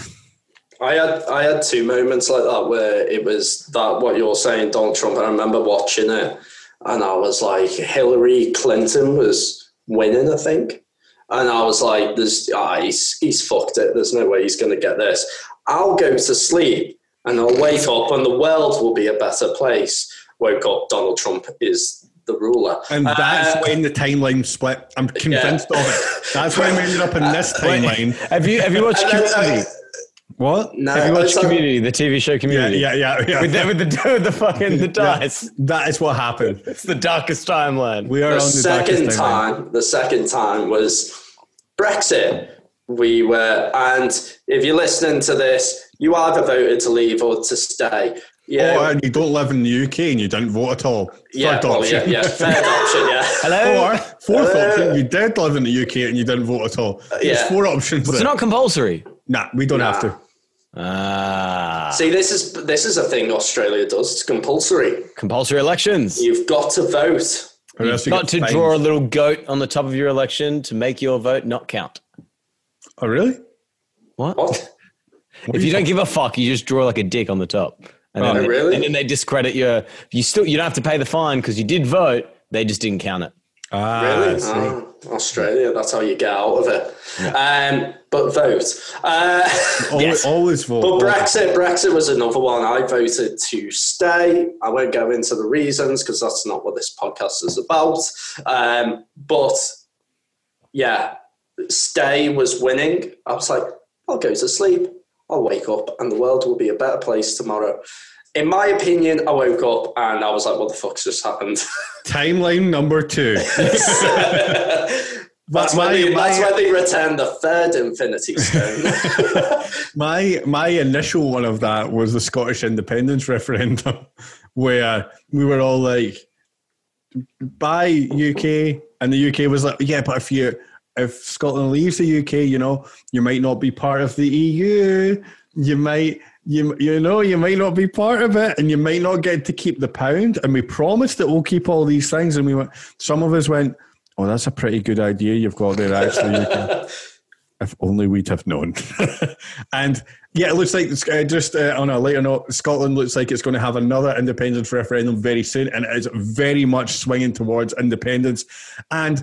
I had I had two moments like that where it was that what you're saying, Donald Trump. I remember watching it, and I was like, Hillary Clinton was winning, I think, and I was like, "There's ah, he's he's fucked it. There's no way he's going to get this." I'll go to sleep and I'll wake up, and the world will be a better place. Woke up, Donald Trump is the ruler, And that's Uh, when the timeline split. I'm convinced of it. That's when we ended up in this timeline. Have you have you watched and then I- Community? What? no, Have you watched Community, the TV show Community? yeah, yeah. yeah. With the, with the with the fucking the Yeah. dice. That is what happened. It's the darkest timeline. We are the on the second darkest timeline. time, the second time was Brexit. We were, and if you're listening to this, you either voted to leave or to stay. Yeah, Or you don't live in the UK and you didn't vote at all. yeah, Third well, yeah, option. yeah, third option, yeah. Hello. Or fourth option, you did live in the UK and you didn't vote at all. There's yeah. four options. It's not compulsory. nah, we don't Nah. have to. Ah, See, this is this is a thing Australia does. It's compulsory. compulsory elections. You've got to vote. Or else you Got to get draw a little goat on the top of your election to make your vote not count. Oh, really? What? What? If you don't give a fuck, you just draw like a dick on the top. And then, Oh, really? And then they discredit your. You still you don't have to pay the fine because you did vote. They just didn't count it. Ah, Really? I. Oh, Australia. That's how you get out of it. Um, but vote. Uh, always, always vote. But always. Brexit, Brexit was another one. I voted to stay. I won't go into the reasons because that's not what this podcast is about. Um, but yeah, stay was winning. I was like, I'll go to sleep. I'll wake up, and the world will be a better place tomorrow. in my opinion, I woke up and I was like, "What the fuck's just happened?" Timeline number two. that's, my- when they, my- that's they returned the third Infinity Stone. My my initial one of that was the Scottish independence referendum, where we were all like, "Bye UK," and the UK was like, "Yeah, but if you if Scotland leaves the UK, you know, you might not be part of the EU. You might." You, you know you might not be part of it and you might not get to keep the pound and we promised that we'll keep all these things and we went some of us went oh that's a pretty good idea you've got there actually if only we'd have known. and yeah, it looks like it's, uh, just uh, on a later note, Scotland looks like it's going to have another independence referendum very soon, and it is very much swinging towards independence. And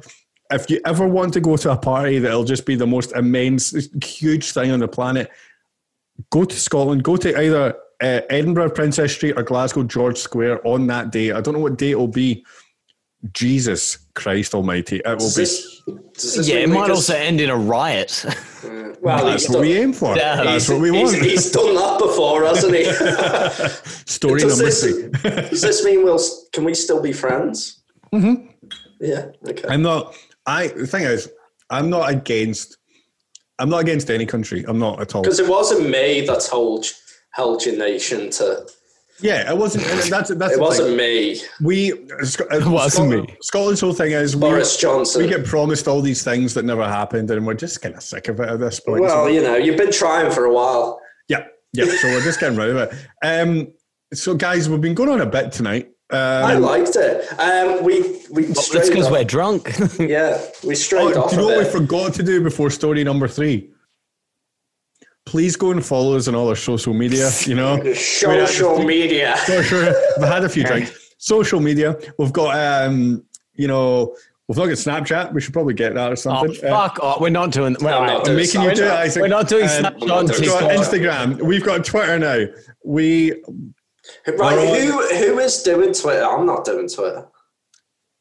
if you ever want to go to a party that'll just be the most immense, huge thing on the planet, go to Scotland. Go to either uh, Edinburgh, Princes Street, or Glasgow, George Square on that day. I don't know what day it'll be. Jesus Christ Almighty! It will Does be. this, this Yeah, it might just- also end in a riot. Well, That's he's what we aim for. Yeah. That's he's, what we he's- want. he's done that before, hasn't he? Story does, number this, three. does this mean we'll? Can we still be friends? Mm-hmm. Yeah. Okay. I'm not. I the thing is, I'm not against. I'm not against any country. I'm not at all. Because it wasn't me that told held your nation to. Yeah, it wasn't. That's that's. It wasn't thing. me. We. Sc- uh, wasn't Scotland, me. Scotland's whole thing is we, Boris Johnson. we get promised all these things that never happened, and we're just kind of sick of it at this point. Well, So- you know, you've been trying for a while. yeah, yeah. So we're just getting rid of it. Um. So guys, we've been going on a bit tonight. I Um, liked it. Um, we we That's strayed because off- we're drunk. yeah we strayed oh, off do you know what we forgot to do before story number three? Please go and follow us on all our social media. You know, Social media. For sure. I've had a few drinks. Social media. We've got, um, you know, we've not got Snapchat. We should probably get that or oh, something. Uh, fuck. Oh, we're not doing well, I'm all not right. doing making you do it, Isaac. We're not doing Um, Snapchat not on doing We've got Instagram. We've got Twitter now. We. Right, who who is doing Twitter? I'm not doing Twitter.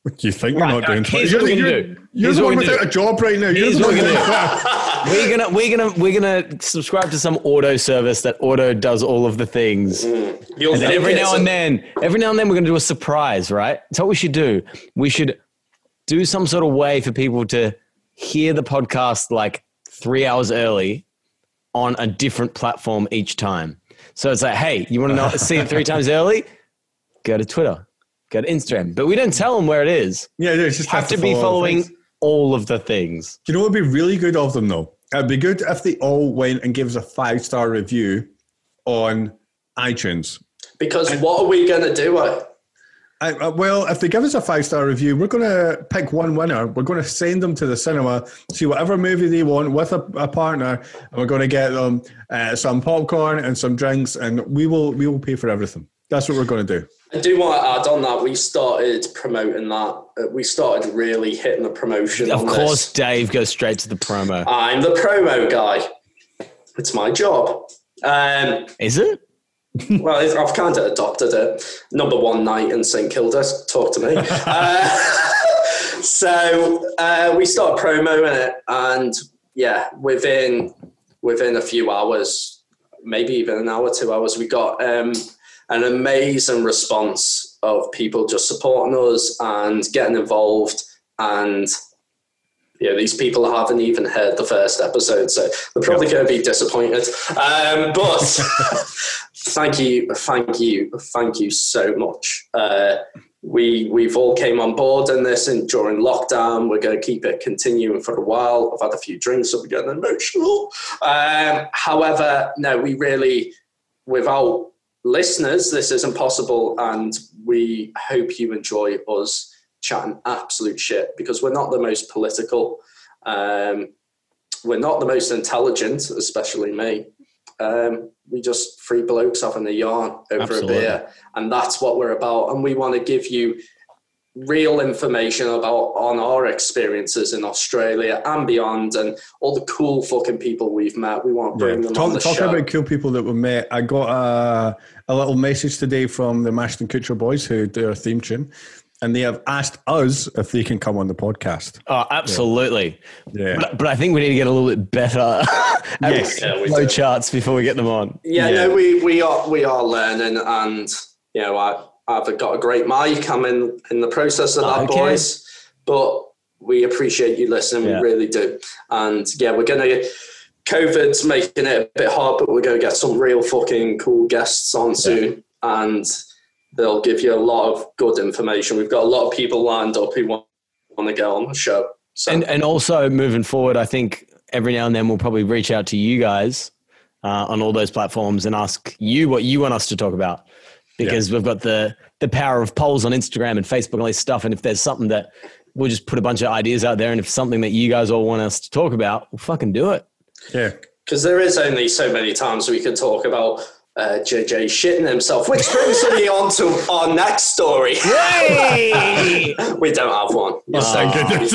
What do you think Right, we're not right, doing? Twitter? You're, what gonna you're, do. you're the one we're gonna without a job right now. You're Here's the what one we're gonna we're gonna we're gonna subscribe to some auto service that auto does all of the things. Mm. You'll And then every now and then, every now and then, we're going to do a surprise, right? That's what we should do. We should do some sort of way for people to hear the podcast like three hours early on a different platform each time. So it's like, hey, you want to know, see it three times early? Go to Twitter, go to Instagram. But we don't tell them where it is. Yeah, it's just Have to be follow following things. all of the things. Do you know what would be really good of them though? It'd be good if they all went and gave us a five star review on iTunes. Because what are we going to do? Uh, I, uh, well, if they give us a five star review, we're going to pick one winner. We're going to send them to the cinema, see whatever movie they want with a, a partner, and we're going to get them uh, some popcorn and some drinks, and we will we will pay for everything. That's what we're going to do. I do want to add on that we started promoting that. Uh, we started really hitting the promotion. Of on course, this. Dave goes straight to the promo. I'm the promo guy. It's my job. Um, Is it? Well, I've kind of adopted it. Number one night in St Kilda, talk to me. uh, so uh, we started promoting it, and yeah, within within a few hours, maybe even an hour, two hours, we got um, an amazing response of people just supporting us and getting involved and yeah, these people haven't even heard the first episode, so they're probably going to be disappointed. Um, but thank you, thank you, thank you so much. Uh, we we've all came on board in this, and during lockdown, we're going to keep it continuing for a while. I've had a few drinks, so we're getting emotional. Um, however, no, we really, without listeners, this isn't possible, and we hope you enjoy us chatting absolute shit because we're not the most political. Um, we're not the most intelligent, especially me. Um, we just three blokes having a yarn over Absolutely. a beer, and that's what we're about. And we want to give you real information about on our experiences in Australia and beyond, and all the cool fucking people we've met. We want to bring them on Talk, the talking show. about cool people that we met, I got a, a little message today from the Mashton Kutcher boys who do our theme tune. And they have asked us if they can come on the podcast. Oh, absolutely. Yeah. But, but I think we need to get a little bit better at Yes. Yeah, we flow do. charts before we get them on. Yeah, Yeah. no, we, we are we are learning, and you know, I I've got a great mic. I'm in in the process of that, Okay. boys. But we appreciate you listening. Yeah. We really do. And yeah, we're gonna. COVID's making it a bit hard, but we're gonna get some real fucking cool guests on soon, and they'll give you a lot of good information. We've got a lot of people lined up who want, want to get on the show. So And and also moving forward, I think every now and then we'll probably reach out to you guys uh, on all those platforms and ask you what you want us to talk about because we've got the the power of polls on Instagram and Facebook and all this stuff. And if there's something that we'll just put a bunch of ideas out there, and if something that you guys all want us to talk about, we'll fucking do it. Yeah. because there is only so many times we can talk about uh, JJ shitting himself, which brings me on to our next story. we don't have one. You're so Thank goodness.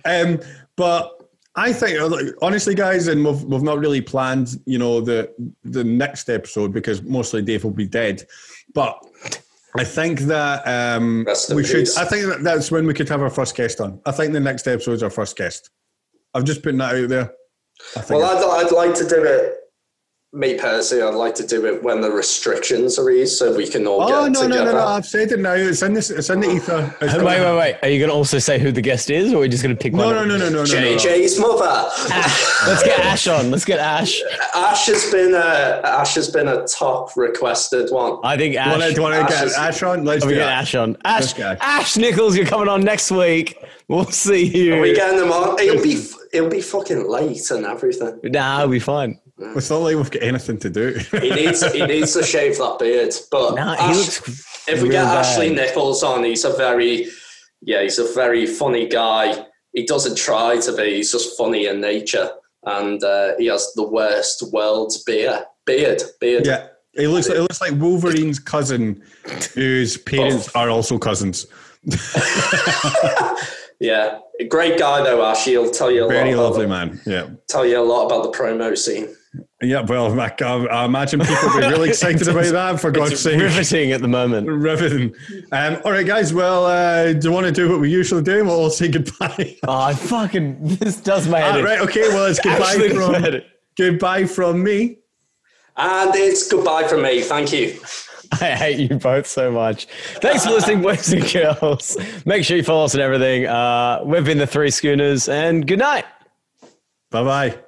um, but I think, honestly, guys, and we've, we've not really planned, you know, the the next episode because mostly Dave will be dead. But I think that um, Rest in we should. peace. I think that that's when we could have our first guest on. I think the next episode is our first guest. I'm just putting that out there. I think Well, I'd, I'd like to do it. Me personally, I'd like to do it when the restrictions are eased, so we can all Oh get no, no, together. no, no! I've said it now. It's in this. It's in the ether. It's Wait, wait, wait. Are you going to also say who the guest is, or are we just going to pick No, one? no, no, no, no, no, no. JJ's mother. Let's get Ash on. Let's get Ash. Ash has been a Ash has been a top requested one. I think Do Ash. you want to, Ash get is- Ash on? Let's we get. Ash on. Ash, Ash Nichols, you're coming on next week. We'll see you. Are we getting them on? It'll be it'll be fucking late and everything. Nah, we'll be fine. It's not like we've got anything to do. He needs he needs to shave that beard. But Nah, he Ash- looks if we get bad. Ashley Nichols on, he's a very yeah, he's a very funny guy. He doesn't try to be. He's just funny in nature, and uh, he has the worst world's beard. Beard, beard. yeah, it looks. It looks like Wolverine's cousin, whose parents are also cousins. Yeah, great guy though, Ash. He'll tell you a Very lot. lovely about, man. Yeah, Tell you a lot about the promo scene. Yeah. Well, I, I imagine people will be really excited about that. For God's sake, riveting at the moment. riveting. Um, all right, guys. Well, uh, do you want to do what we usually do? We'll all say goodbye. Oh, I fucking this does my Ah, head. in. right. Okay. Well, it's goodbye Actually, from does my head in. goodbye from me. And it's goodbye from me. Thank you. I hate you both so much. Thanks for listening, boys and girls. Make sure you follow us and everything. Uh, we've been the Three Schooners, and good night. Bye bye.